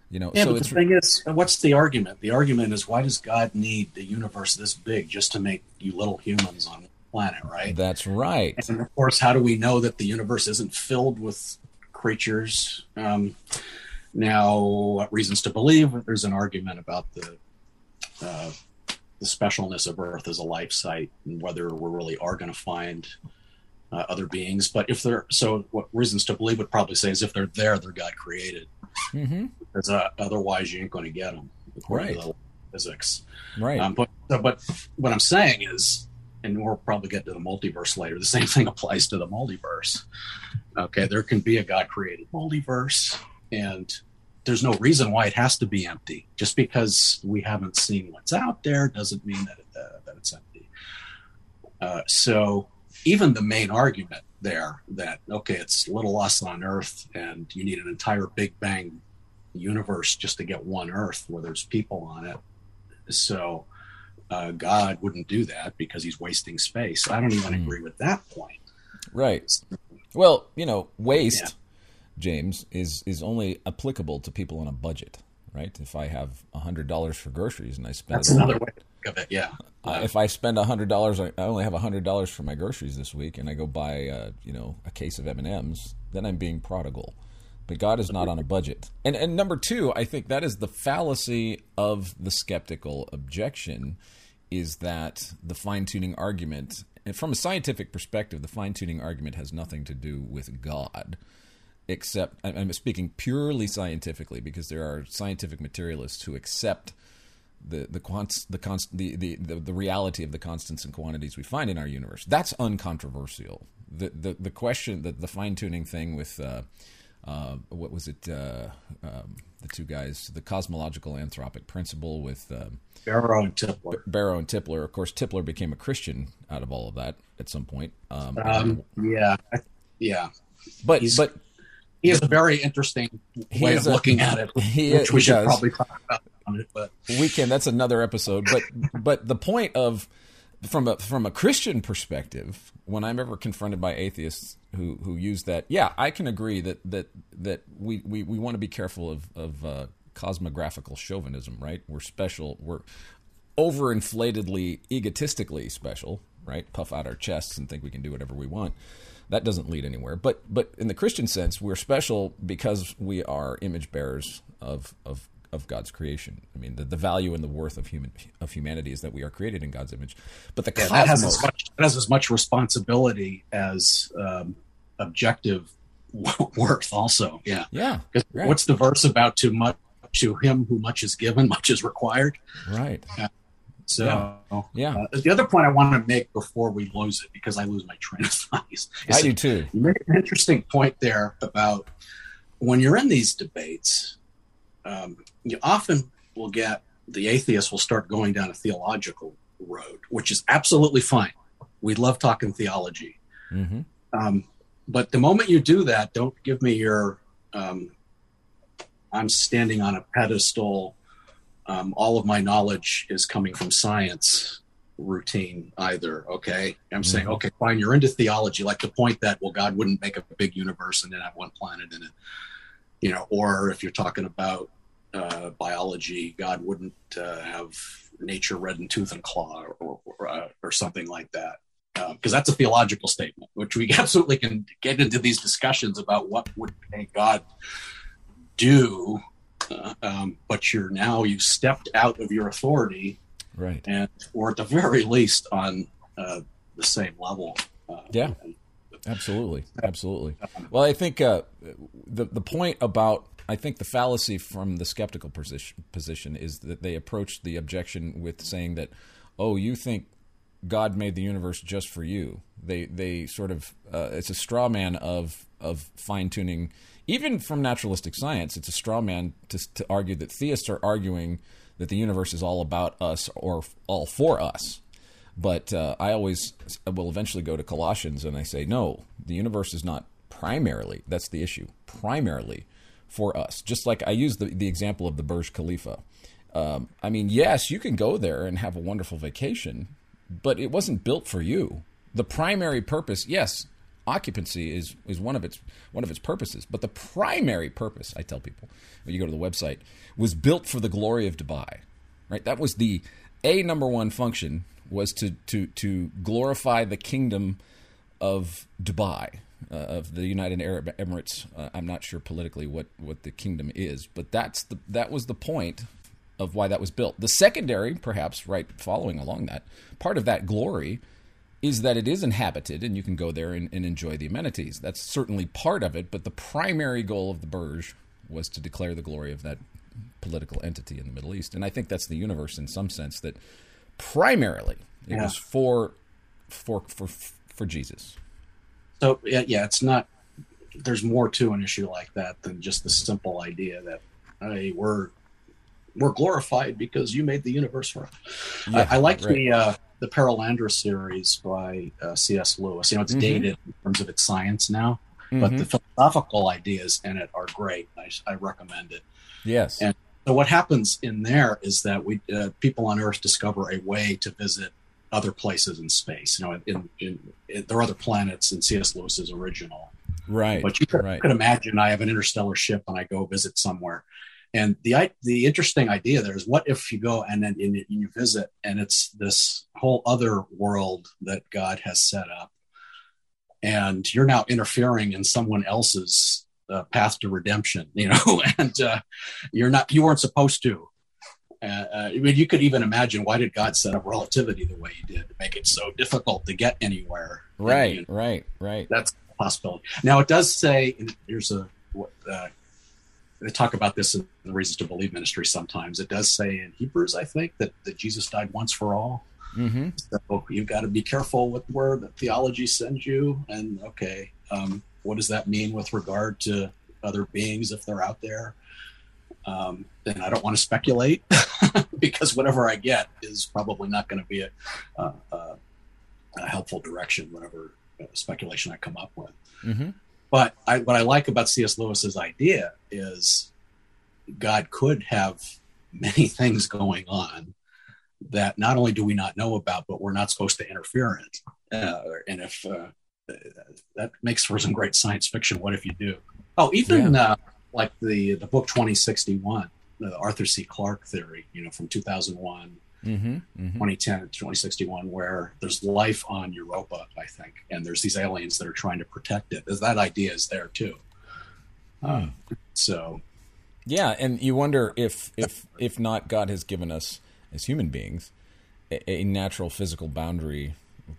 You know, yeah, so but the thing is, what's the argument? The argument is why does God need the universe this big just to make you little humans on planet, right? That's right. And of course, how do we know that the universe isn't filled with creatures? Um, now, reasons to believe there's an argument about the uh, the specialness of Earth as a life site and whether we really are going to find uh, other beings. But if they're so, what reasons to believe would probably say is if they're there, they're God created. Mm-hmm. Because uh, otherwise, you ain't going to get them according right. to the physics. Right. Um, but but what I'm saying is, and we'll probably get to the multiverse later. The same thing applies to the multiverse. Okay, there can be a God created multiverse, and there's no reason why it has to be empty. Just because we haven't seen what's out there doesn't mean that uh, that it's empty. Uh, so even the main argument there that okay, it's little us on Earth, and you need an entire Big Bang universe just to get one Earth where there's people on it. So uh, God wouldn't do that because he's wasting space. I don't even mm. agree with that point. Right. Well, you know, waste, yeah. James, is is only applicable to people on a budget, right? If I have hundred dollars for groceries and I spend that's another way of it. Yeah. Uh, if I spend hundred dollars, I only have hundred dollars for my groceries this week, and I go buy, uh, you know, a case of M and M's. Then I'm being prodigal. But God is not on a budget. And and number two, I think that is the fallacy of the skeptical objection, is that the fine tuning argument, from a scientific perspective, the fine tuning argument has nothing to do with God except I'm speaking purely scientifically because there are scientific materialists who accept the the quants, the, const, the, the, the the reality of the constants and quantities we find in our universe. That's uncontroversial. The the the question the, the fine tuning thing with uh, uh, what was it uh, um, the two guys the cosmological anthropic principle with um, Barrow and Tipler. B- Barrow and Tipler. Of course, Tipler became a Christian out of all of that at some point. Um, um yeah, yeah. But He's, but he has a very interesting way of a, looking at it, he, which we should probably talk about it. But we can. That's another episode. But but the point of from a from a Christian perspective, when I'm ever confronted by atheists who who use that, yeah, I can agree that that that we we, we want to be careful of of uh, cosmographical chauvinism, right? We're special. We're overinflatedly, egotistically special, right? Puff out our chests and think we can do whatever we want. That doesn't lead anywhere. But but in the Christian sense, we're special because we are image bearers of of of God's creation. I mean, the, the value and the worth of human of humanity is that we are created in God's image. But the yeah, cosmos that has as much has as much responsibility as um, objective worth. Also, yeah, yeah. Right. What's the verse about? To much to him who much is given, much is required. Right. Uh, so, yeah. yeah. Uh, the other point I want to make before we lose it, because I lose my train of thought, is I do too. You make an interesting point there about when you're in these debates, um, you often will get the atheists will start going down a theological road, which is absolutely fine. We love talking theology. Mm-hmm. Um, but the moment you do that, don't give me your um, I'm standing on a pedestal. Um, all of my knowledge is coming from science routine either. Okay. I'm mm-hmm. saying, okay, fine. You're into theology, like the point that, well, God wouldn't make a big universe and then have one planet in it, you know, or if you're talking about uh, biology, God wouldn't uh, have nature red in tooth and claw or, or, uh, or something like that. Because uh, that's a theological statement, which we absolutely can get into these discussions about what would God do. Uh, um, but you're now you've stepped out of your authority, right? And or at the very least on uh, the same level. yeah. Absolutely, absolutely. Well, I think uh, the the point about I think the fallacy from the skeptical position, position is that they approach the objection with saying that, oh, you think God made the universe just for you. They they sort of uh, it's a straw man of of fine tuning. Even from naturalistic science, it's a straw man to, to argue that theists are arguing that the universe is all about us or all for us. But uh, I always will eventually go to Colossians and I say, no, the universe is not primarily, that's the issue, primarily for us. Just like I use the, the example of the Burj Khalifa. Um, I mean, yes, you can go there and have a wonderful vacation, but it wasn't built for you. The primary purpose, yes, occupancy is is one of its one of its purposes, but the primary purpose, I tell people when you go to the website, was built for the glory of Dubai. Right? That was the a number one function was to to to glorify the kingdom of Dubai, uh, of the United Arab Emirates. Uh, I'm not sure politically what what the kingdom is, but that's the that was the point of why that was built. The secondary, perhaps, right following along that, part of that glory is that it is inhabited and you can go there and, and, enjoy the amenities. That's certainly part of it, but the primary goal of the Burj was to declare the glory of that political entity in the Middle East. And I think that's the universe in some sense that primarily it yeah. was for for for for Jesus. So yeah, yeah, it's not there's more to an issue like that than just the simple idea that hey, we're we're glorified because you made the universe for us. Yeah, I, I like right. the uh, the Perelandra series by uh, C.S. Lewis. You know, it's mm-hmm. dated in terms of its science now, mm-hmm. but the philosophical ideas in it are great. I, I recommend it. Yes. And so what happens in there is that we uh, people on Earth discover a way to visit other places in space. You know, in, in, in there are other planets in C.S. Lewis's original. Right. But you could, right. could imagine I have an interstellar ship and I go visit somewhere and the the interesting idea there is, what if you go and then and you visit, and it's this whole other world that God has set up, and you're now interfering in someone else's uh, path to redemption, you know, and uh, you're not you weren't supposed to. Uh, I mean, you could even imagine why did God set up relativity the way He did to make it so difficult to get anywhere? Right, mean, right, right. That's a possibility. Now, it does say here's a uh, they talk about this in the Reasons to Believe ministry sometimes. It does say in Hebrews, I think, that, that Jesus died once for all. Mm-hmm. So you've got to be careful with where the theology sends you. And okay, um, what does that mean with regard to other beings if they're out there? Um, and I don't want to speculate because whatever I get is probably not going to be a, uh, uh, a, helpful direction, whatever uh, speculation I come up with. Mm-hmm. But I, what I like about C.S. Lewis's idea is God could have many things going on that not only do we not know about, but we're not supposed to interfere in. Uh, and if uh, that makes for some great science fiction, what if you do? Oh, even yeah. Like the the book Twenty Sixty One, the Arthur C. Clarke theory, you know, from two thousand one mm-hmm, mm-hmm. 2010 2061 where there's life on europa i think and there's these aliens that are trying to protect it that idea is there too hmm. uh, so yeah and you wonder if if if not god has given us as human beings a, a natural physical boundary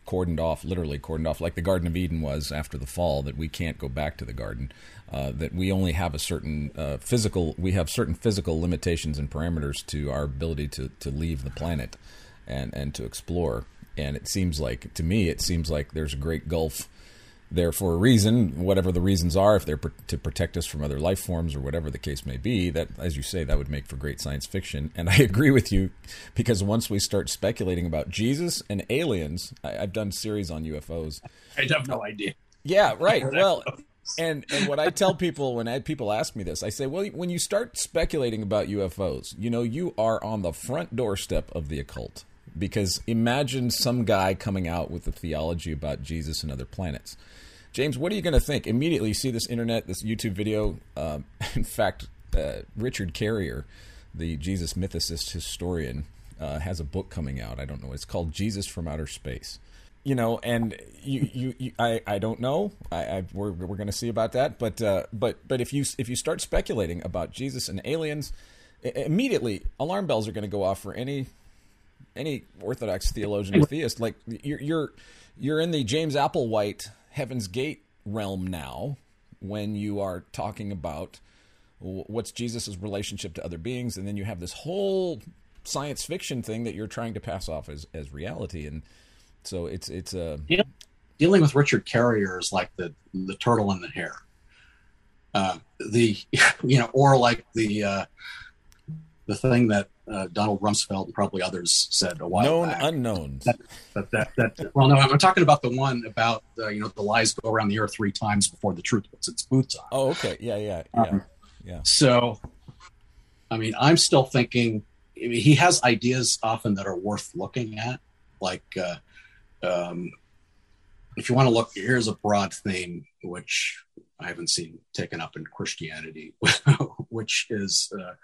cordoned off, literally cordoned off, like the Garden of Eden was after the fall, that we can't go back to the garden, uh, that we only have a certain uh, physical, we have certain physical limitations and parameters to our ability to, to leave the planet and, and to explore. And it seems like, to me, it seems like there's a great gulf there for a reason, whatever the reasons are, if they're to protect us from other life forms or whatever the case may be, that, as you say, that would make for great science fiction. And I agree with you because once we start speculating about Jesus and aliens, I, have done series on UFOs. I have no idea. Yeah, right. Well, and and what I tell people when I, people ask me this, I say, well, when you start speculating about UFOs, you know, you are on the front doorstep of the occult. Because imagine some guy coming out with a theology about Jesus and other planets James, what are you going to think? Immediately, you see this internet, this YouTube video. Um, in fact, uh, Richard Carrier, the Jesus mythicist historian, uh, has a book coming out. I don't know. It's called Jesus from Outer Space. You know, and you, you, you I, I don't know. I, I we're, we're going to see about that. But, uh, but, but if you, if you start speculating about Jesus and aliens, immediately alarm bells are going to go off for any, any Orthodox theologian or theist. Like you're, you're, you're in the James Applewhite Heaven's Gate realm now when you are talking about what's Jesus' relationship to other beings, and then you have this whole science fiction thing that you're trying to pass off as, as reality. And so it's it's a dealing with Richard Carrier is like the the turtle in the hare. Uh, the you know, or like the uh, the thing that uh, Donald Rumsfeld and probably others said a while known back. unknowns. That, that, that, that, well, no, I'm talking about the one about uh, you know the lies go around the earth three times before the truth puts its boots on. Oh, okay, yeah, yeah, yeah, um, yeah. So, I mean, I'm still thinking. I mean, he has ideas often that are worth looking at, like uh, um, if you want to look. Here's a broad theme which I haven't seen taken up in Christianity, which is. Uh,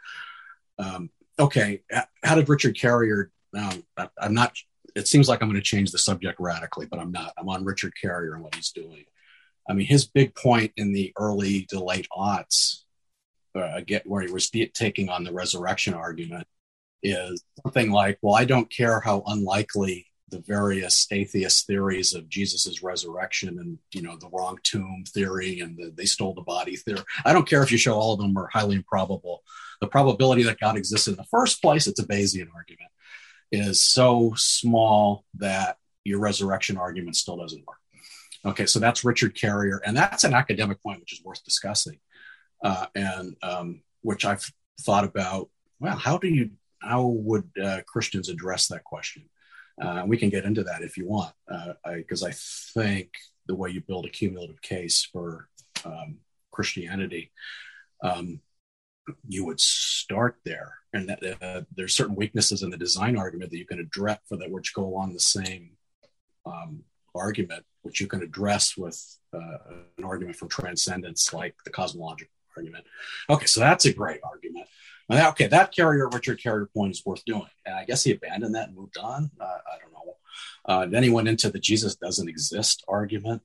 um, okay, how did Richard Carrier? Um, I, I'm not. It seems like I'm going to change the subject radically, but I'm not. I'm on Richard Carrier and what he's doing. I mean, his big point in the early to late aughts, uh, get where he was taking on the resurrection argument, is something like, "Well, I don't care how unlikely the various atheist theories of Jesus's resurrection and you know the wrong tomb theory and the, they stole the body theory. I don't care if you show all of them are highly improbable. The probability that God existed in the first place, it's a Bayesian argument, is so small that your resurrection argument still doesn't work. Okay, so that's Richard Carrier, and that's an academic point which is worth discussing, uh, and um, which I've thought about. Well, how do you how would uh, Christians address that question? Uh, we can get into that if you want, because uh, I, I, think the way you build a cumulative case for um, Christianity, um, you would start there, and that, uh, there's certain weaknesses in the design argument that you can address for that, which go along the same um, argument, which you can address with uh, an argument from transcendence, like the cosmological argument. Okay, so that's a great argument. Okay, that carrier, Richard Carrier point is worth doing. And I guess he abandoned that and moved on. Uh, I don't know. Uh, then he went into the Jesus doesn't exist argument.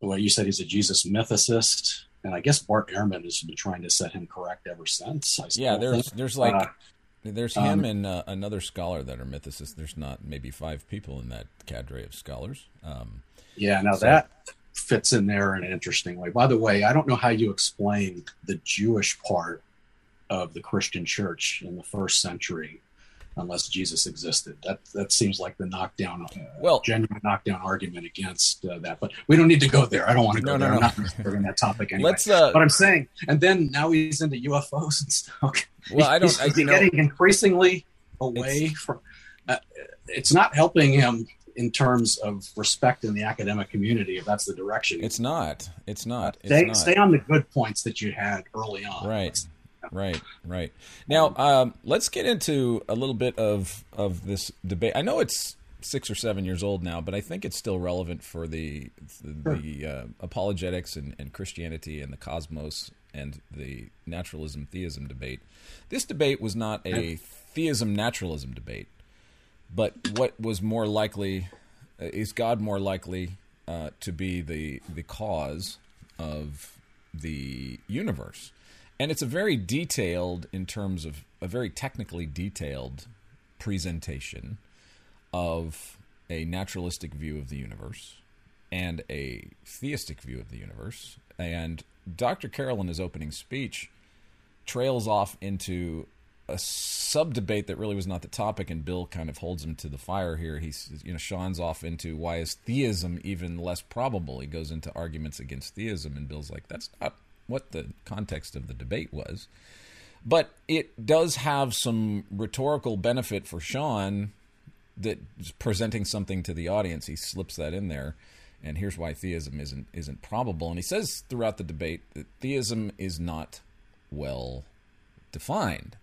Well, you said he's a Jesus mythicist. And I guess Bart Ehrman has been trying to set him correct ever since. yeah, there's think. there's like uh, there's him um, and uh, another scholar that are mythicists. There's not maybe five people in that cadre of scholars. Um, yeah, now so, that fits in there in an interesting way. By the way, I don't know how you explain the Jewish part of the Christian church in the first century unless Jesus existed. That that seems like the knockdown, uh, well, genuine knockdown argument against uh, that. But we don't need to go there. I don't want to go no, there. No, I'm no. not that topic anyway. Let's, uh, but I'm saying, and then now he's into UFOs and stuff. Well, I don't. He's, I, he's getting know, increasingly away from. Uh, it's not helping him in terms of respect in the academic community if that's the direction it's not it's not it's stay, not. stay on the good points that you had early on right right, right. Now, um, let's get into a little bit of of this debate. I know it's six or seven years old now, but I think it's still relevant for the the, the uh, apologetics and, and Christianity and the cosmos and the naturalism theism debate. This debate was not a theism naturalism debate, but what was more likely uh, is God more likely uh, to be the the cause of the universe? And it's a very detailed in terms of a very technically detailed presentation of a naturalistic view of the universe and a theistic view of the universe and dr carroll in his opening speech trails off into a sub debate that really was not the topic, and Bill kind of holds him to the fire here. He's, you know, Sean's off into why is theism even less probable? He goes into arguments against theism, and Bill's like, that's not what the context of the debate was. But it does have some rhetorical benefit for Sean that presenting something to the audience. He slips that in there. And here's why theism isn't isn't probable. And he says throughout the debate that theism is not well defined.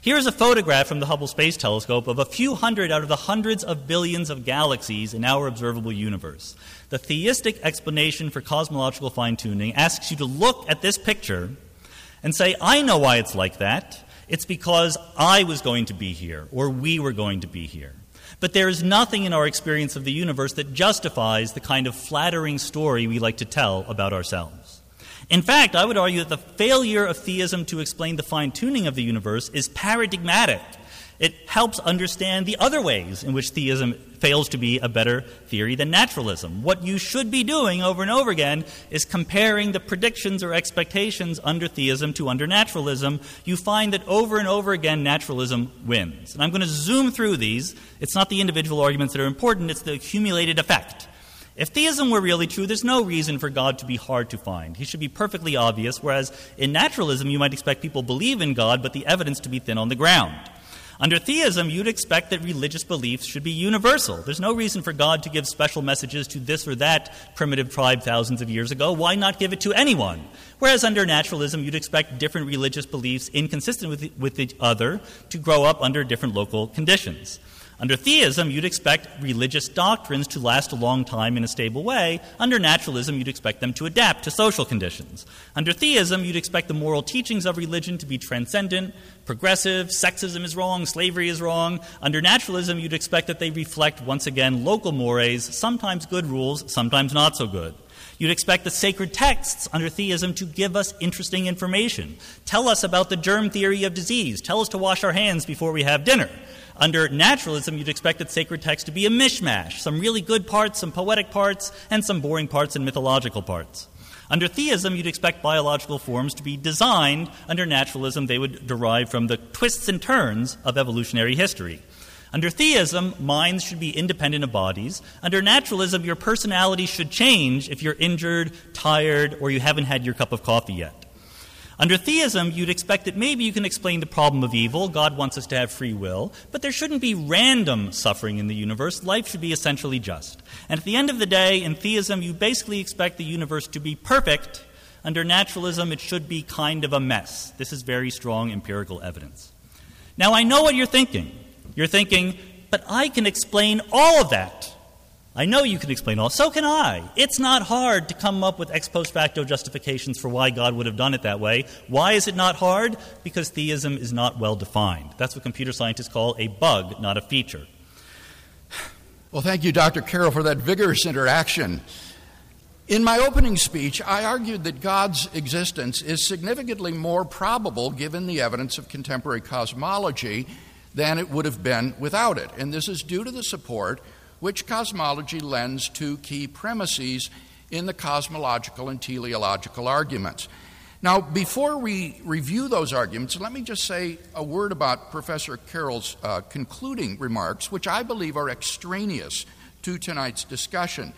Here is a photograph from the Hubble Space Telescope of a few hundred out of the hundreds of billions of galaxies in our observable universe. The theistic explanation for cosmological fine tuning asks you to look at this picture and say, I know why it's like that. It's because I was going to be here, or we were going to be here. But there is nothing in our experience of the universe that justifies the kind of flattering story we like to tell about ourselves. In fact, I would argue that the failure of theism to explain the fine tuning of the universe is paradigmatic. It helps understand the other ways in which theism fails to be a better theory than naturalism. What you should be doing over and over again is comparing the predictions or expectations under theism to under naturalism. You find that over and over again, naturalism wins. And I'm going to zoom through these. It's not the individual arguments that are important, it's the accumulated effect. If theism were really true, there's no reason for God to be hard to find. He should be perfectly obvious, whereas in naturalism, you might expect people believe in God, but the evidence to be thin on the ground. Under theism, you'd expect that religious beliefs should be universal. There's no reason for God to give special messages to this or that primitive tribe thousands of years ago. Why not give it to anyone? Whereas under naturalism, you'd expect different religious beliefs inconsistent with, with each other to grow up under different local conditions. Under theism, you'd expect religious doctrines to last a long time in a stable way. Under naturalism, you'd expect them to adapt to social conditions. Under theism, you'd expect the moral teachings of religion to be transcendent, progressive, sexism is wrong, slavery is wrong. Under naturalism, you'd expect that they reflect, once again, local mores, sometimes good rules, sometimes not so good. You'd expect the sacred texts under theism to give us interesting information. Tell us about the germ theory of disease. Tell us to wash our hands before we have dinner. Under naturalism, you'd expect that sacred text to be a mishmash some really good parts, some poetic parts, and some boring parts and mythological parts. Under theism, you'd expect biological forms to be designed. Under naturalism, they would derive from the twists and turns of evolutionary history. Under theism, minds should be independent of bodies. Under naturalism, your personality should change if you're injured, tired, or you haven't had your cup of coffee yet. Under theism, you'd expect that maybe you can explain the problem of evil. God wants us to have free will. But there shouldn't be random suffering in the universe. Life should be essentially just. And at the end of the day, in theism, you basically expect the universe to be perfect. Under naturalism, it should be kind of a mess. This is very strong empirical evidence. Now, I know what you're thinking. You're thinking, but I can explain all of that. I know you can explain all. So can I. It's not hard to come up with ex post facto justifications for why God would have done it that way. Why is it not hard? Because theism is not well defined. That's what computer scientists call a bug, not a feature. Well, thank you, Dr. Carroll, for that vigorous interaction. In my opening speech, I argued that God's existence is significantly more probable given the evidence of contemporary cosmology than it would have been without it. And this is due to the support which cosmology lends to key premises in the cosmological and teleological arguments. Now, before we review those arguments, let me just say a word about Professor Carroll's uh, concluding remarks, which I believe are extraneous to tonight's discussion.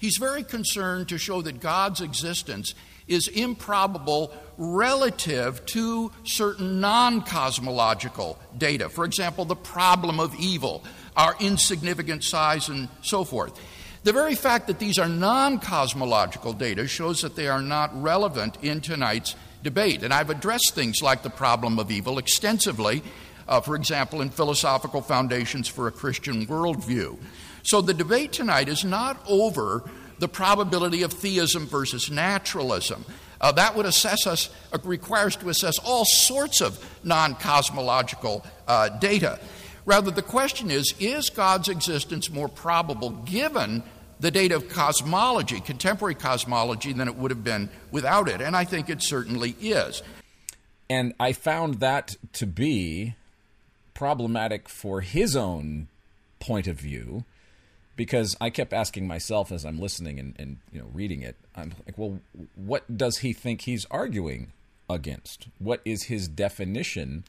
He's very concerned to show that God's existence is improbable relative to certain non cosmological data. For example, the problem of evil, our insignificant size, and so forth. The very fact that these are non cosmological data shows that they are not relevant in tonight's debate. And I've addressed things like the problem of evil extensively, uh, for example, in Philosophical Foundations for a Christian Worldview. So the debate tonight is not over the probability of theism versus naturalism. Uh, that would assess us, uh, requires to assess all sorts of non cosmological uh, data. Rather, the question is is God's existence more probable given the data of cosmology, contemporary cosmology, than it would have been without it? And I think it certainly is. And I found that to be problematic for his own point of view because I kept asking myself as I'm listening and, and you know reading it, I'm like, well, what does he think he's arguing against? What is his definition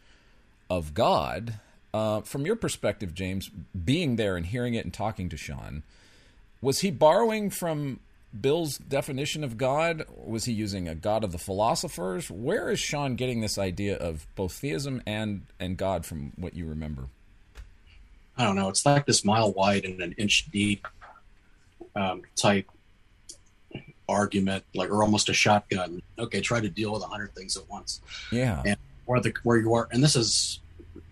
of God? Uh, from your perspective, James, being there and hearing it and talking to Sean, was he borrowing from Bill's definition of God? Was he using a God of the philosophers? Where is Sean getting this idea of both theism and and God from what you remember? I don't know. It's like this mile wide and an inch deep um, type argument, like or almost a shotgun. Okay, try to deal with a hundred things at once. Yeah, and where the where you are, and this is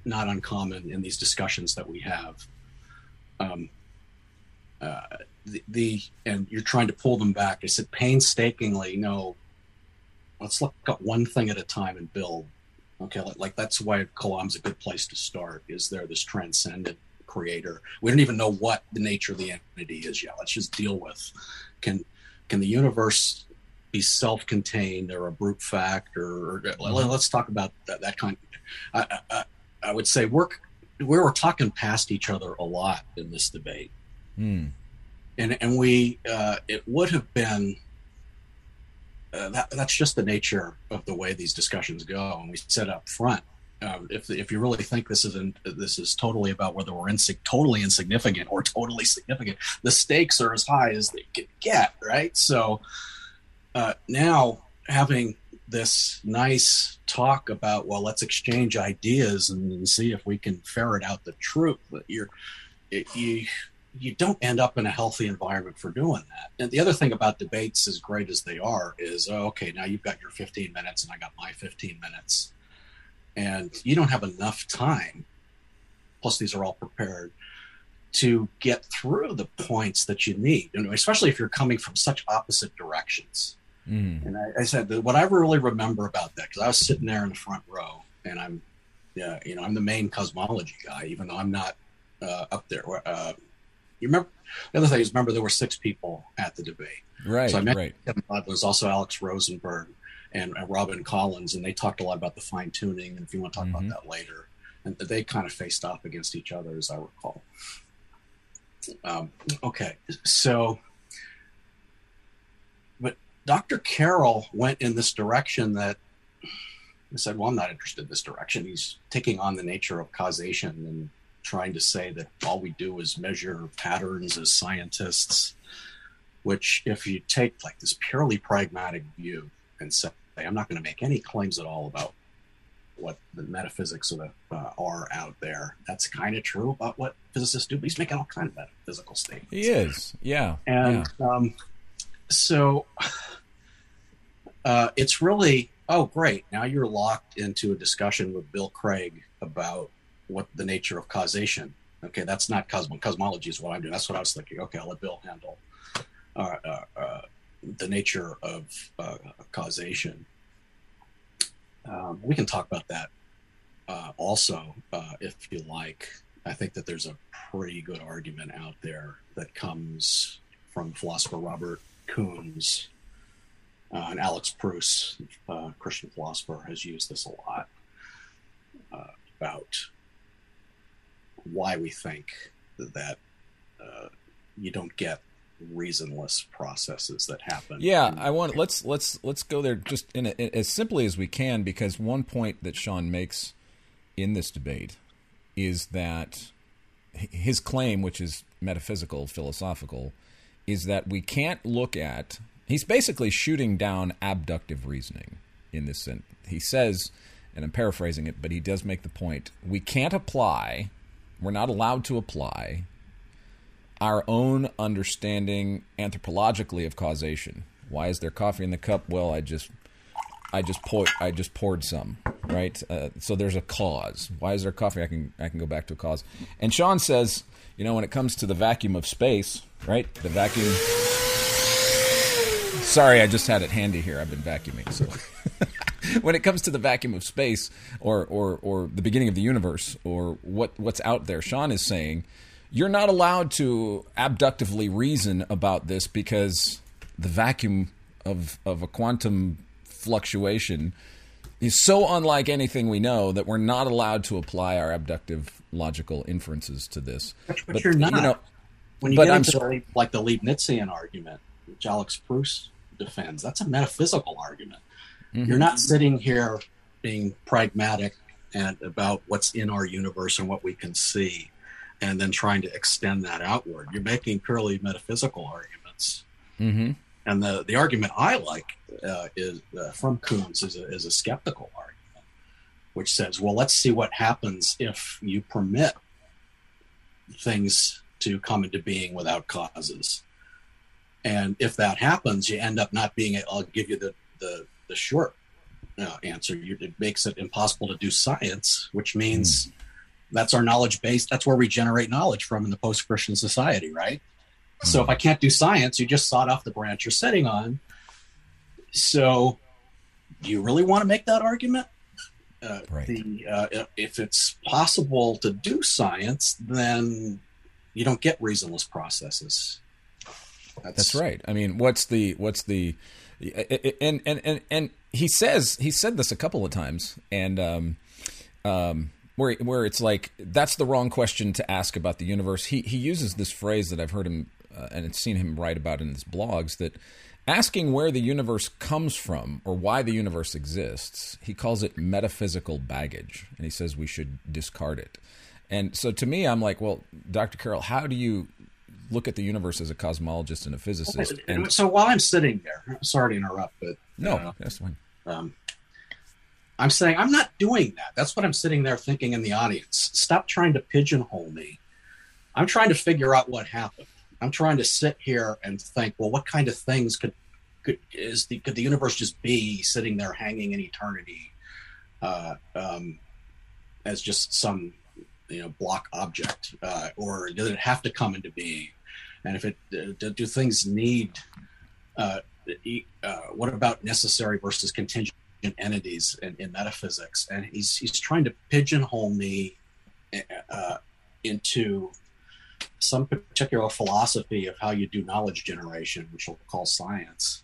not uncommon in these discussions that we have. Um, uh, the, the and you're trying to pull them back. I said painstakingly, no. Let's look at one thing at a time and build. Okay, like, like that's why Kalam's a good place to start. Is there this transcendent creator. We don't even know what the nature of the entity is yet. Let's just deal with can can the universe be self-contained or a brute fact or, mm-hmm. let's talk about that, that kind. I, I, I would say work we were talking past each other a lot in this debate, mm. and and we uh, it would have been. Uh, that, that's just the nature of the way these discussions go, and we said up front um, if if you really think this isn't this is totally about whether we're insig- totally insignificant or totally significant, the stakes are as high as they can get, right? So uh, now having this nice talk about well, let's exchange ideas and, and see if we can ferret out the truth. But you're it, you you don't end up in a healthy environment for doing that. And the other thing about debates, as great as they are, is oh, okay, now you've got your 15 minutes and I got my 15 minutes and you don't have enough time plus these are all prepared to get through the points that you need you know, especially if you're coming from such opposite directions mm. and I, I, said that what i really remember about that because i was sitting there in the front row and i'm yeah you know i'm the main cosmology guy even though i'm not uh, up there uh, you remember the other thing is remember there were six people at the debate right so i met right. Kevin There was also alex rosenberg and, and Robin Collins, and they talked a lot about the fine tuning. And if you want to talk mm-hmm. about that later, and they kind of faced off against each other, as I recall. Um, okay, so, but Dr. Carroll went in this direction that I said, well, I'm not interested in this direction. He's taking on the nature of causation and trying to say that all we do is measure patterns as scientists, which, if you take like this purely pragmatic view and say, I'm not going to make any claims at all about what the metaphysics of the, uh, are out there. That's kind of true about what physicists do, but he's making all kind of metaphysical statements. He is, yeah. And yeah. Um, so uh, it's really, oh, great. Now you're locked into a discussion with Bill Craig about what the nature of causation. Okay, that's not cosmo- cosmology is what I'm doing. That's what I was thinking. Okay, I'll let Bill handle uh, uh, uh the nature of uh, causation. Um, we can talk about that uh, also uh, if you like. I think that there's a pretty good argument out there that comes from philosopher Robert Koons uh, and Alex Pruss, uh, Christian philosopher, has used this a lot uh, about why we think that you don't get reasonless processes that happen. Yeah, I want let's let's let's go there just in, a, in as simply as we can because one point that Sean makes in this debate is that his claim, which is metaphysical, philosophical, is that we can't look at. He's basically shooting down abductive reasoning in this sense. He says, and I'm paraphrasing it, but he does make the point: we can't apply. We're not allowed to apply our own understanding anthropologically of causation. Why is there coffee in the cup? Well, I just I just poured I just poured some, right? Uh, so there's a cause. Why is there coffee? I can I can go back to a cause. And Sean says, you know, when it comes to the vacuum of space, right? The vacuum. Sorry, I just had it handy here. I've been vacuuming, so. when it comes to the vacuum of space, or or or the beginning of the universe, or what what's out there, Sean is saying you're not allowed to abductively reason about this because the vacuum of of a quantum fluctuation is so unlike anything we know that we're not allowed to apply our abductive logical inferences to this. But, but, you're not. You know, when you get into the, like the Leibnizian argument, which Alex Pruss defends, that's a metaphysical argument. Mm-hmm. You're not sitting here being pragmatic and about what's in our universe and what we can see and then trying to extend that outward. You're making purely metaphysical arguments. Mm-hmm. And the, the argument I like uh, is uh, from Koons is a, is a skeptical argument, which says, well, let's see what happens if you permit things to come into being without causes. And if that happens, you end up not being. I'll give you the the, the short uh, answer. You, it makes it impossible to do science, which means mm that's our knowledge base. That's where we generate knowledge from in the post Christian society, right? Mm-hmm. So if I can't do science, you just sawed off the branch you're sitting on. So do you really want to make that argument? Uh, right. the, uh, if it's possible to do science, then you don't get reasonless processes. That's, That's right. I mean, what's the what's the and and and and he says he said this a couple of times, and um, um, where where it's like that's the wrong question to ask about the universe. He he uses this phrase that I've heard him uh, and seen him write about in his blogs that asking where the universe comes from or why the universe exists, he calls it metaphysical baggage, and he says we should discard it. And so to me, I'm like, well, Dr. Carroll, how do you look at the universe as a cosmologist and a physicist? And so while I'm sitting there, sorry to interrupt, but no, uh, that's fine. Um, I'm saying I'm not doing that. That's what I'm sitting there thinking in the audience. Stop trying to pigeonhole me. I'm trying to figure out what happened. I'm trying to sit here and think, well, what kind of things could could is the could the universe just be sitting there hanging in eternity, uh, um, as just some you know block object, uh, or does it have to come into being? And if it do, do things need uh, uh, what about necessary versus contingent entities in, in, metaphysics, and he's he's trying to pigeonhole me uh, into some particular philosophy of how you do knowledge generation, which we'll call science.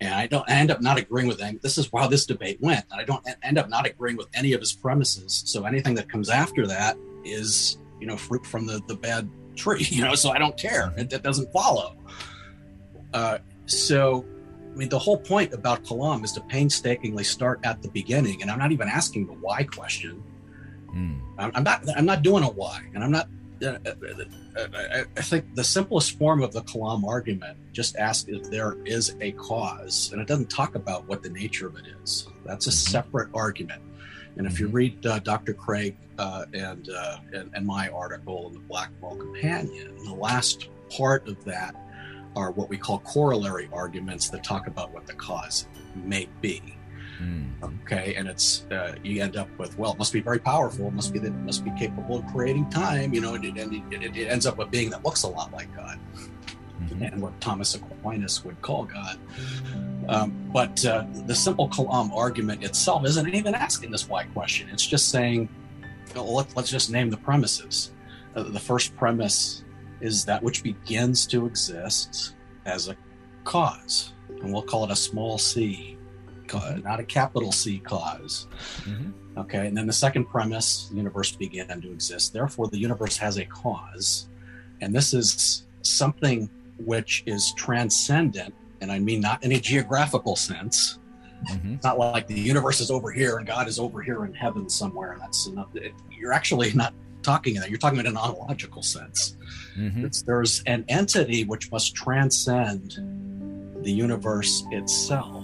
And I don't I end up not agreeing with them. This is how this debate went. I don't end up not agreeing with any of his premises. So anything that comes after that is, you know, fruit from the, the bad tree, you know, so I don't care. It, it doesn't follow. Uh, so I mean, the whole point about Kalam is to painstakingly start at the beginning, and I'm not even asking the why question. Mm. I'm, I'm, not. I'm not doing a why, and I'm not. Uh, uh, uh, I, I think the simplest form of the Kalam argument just asks if there is a cause, and it doesn't talk about what the nature of it is. That's a mm-hmm. separate argument. And if you mm-hmm. read uh, Dr. Craig uh, and, uh, and, and my article in the Black Ball Companion, the last part of that are what we call corollary arguments that talk about what the cause may be. Mm. Okay, and it's uh, you end up with well, it must be very powerful. It must be that it must be capable of creating time. You know, and, it, and it, it, ends up with being that looks a lot like God, mm-hmm. and what Thomas Aquinas would call God. Um, but uh, the simple Kalam argument itself isn't even asking this why question. It's just saying, well, let, us just name the premises. Uh, the first premise is that which begins to exist as a cause. And we'll call it a small c, not a capital C cause. Mm-hmm. Okay. And then the second premise the universe began to exist. Therefore, the universe has a cause. And this is something which is transcendent. And I mean, not in a geographical sense. Mm-hmm. It's not like the universe is over here and God is over here in heaven somewhere. And that's enough. You're actually not talking in that. You're talking in an ontological sense. Mm-hmm. there's an entity which must transcend the universe itself.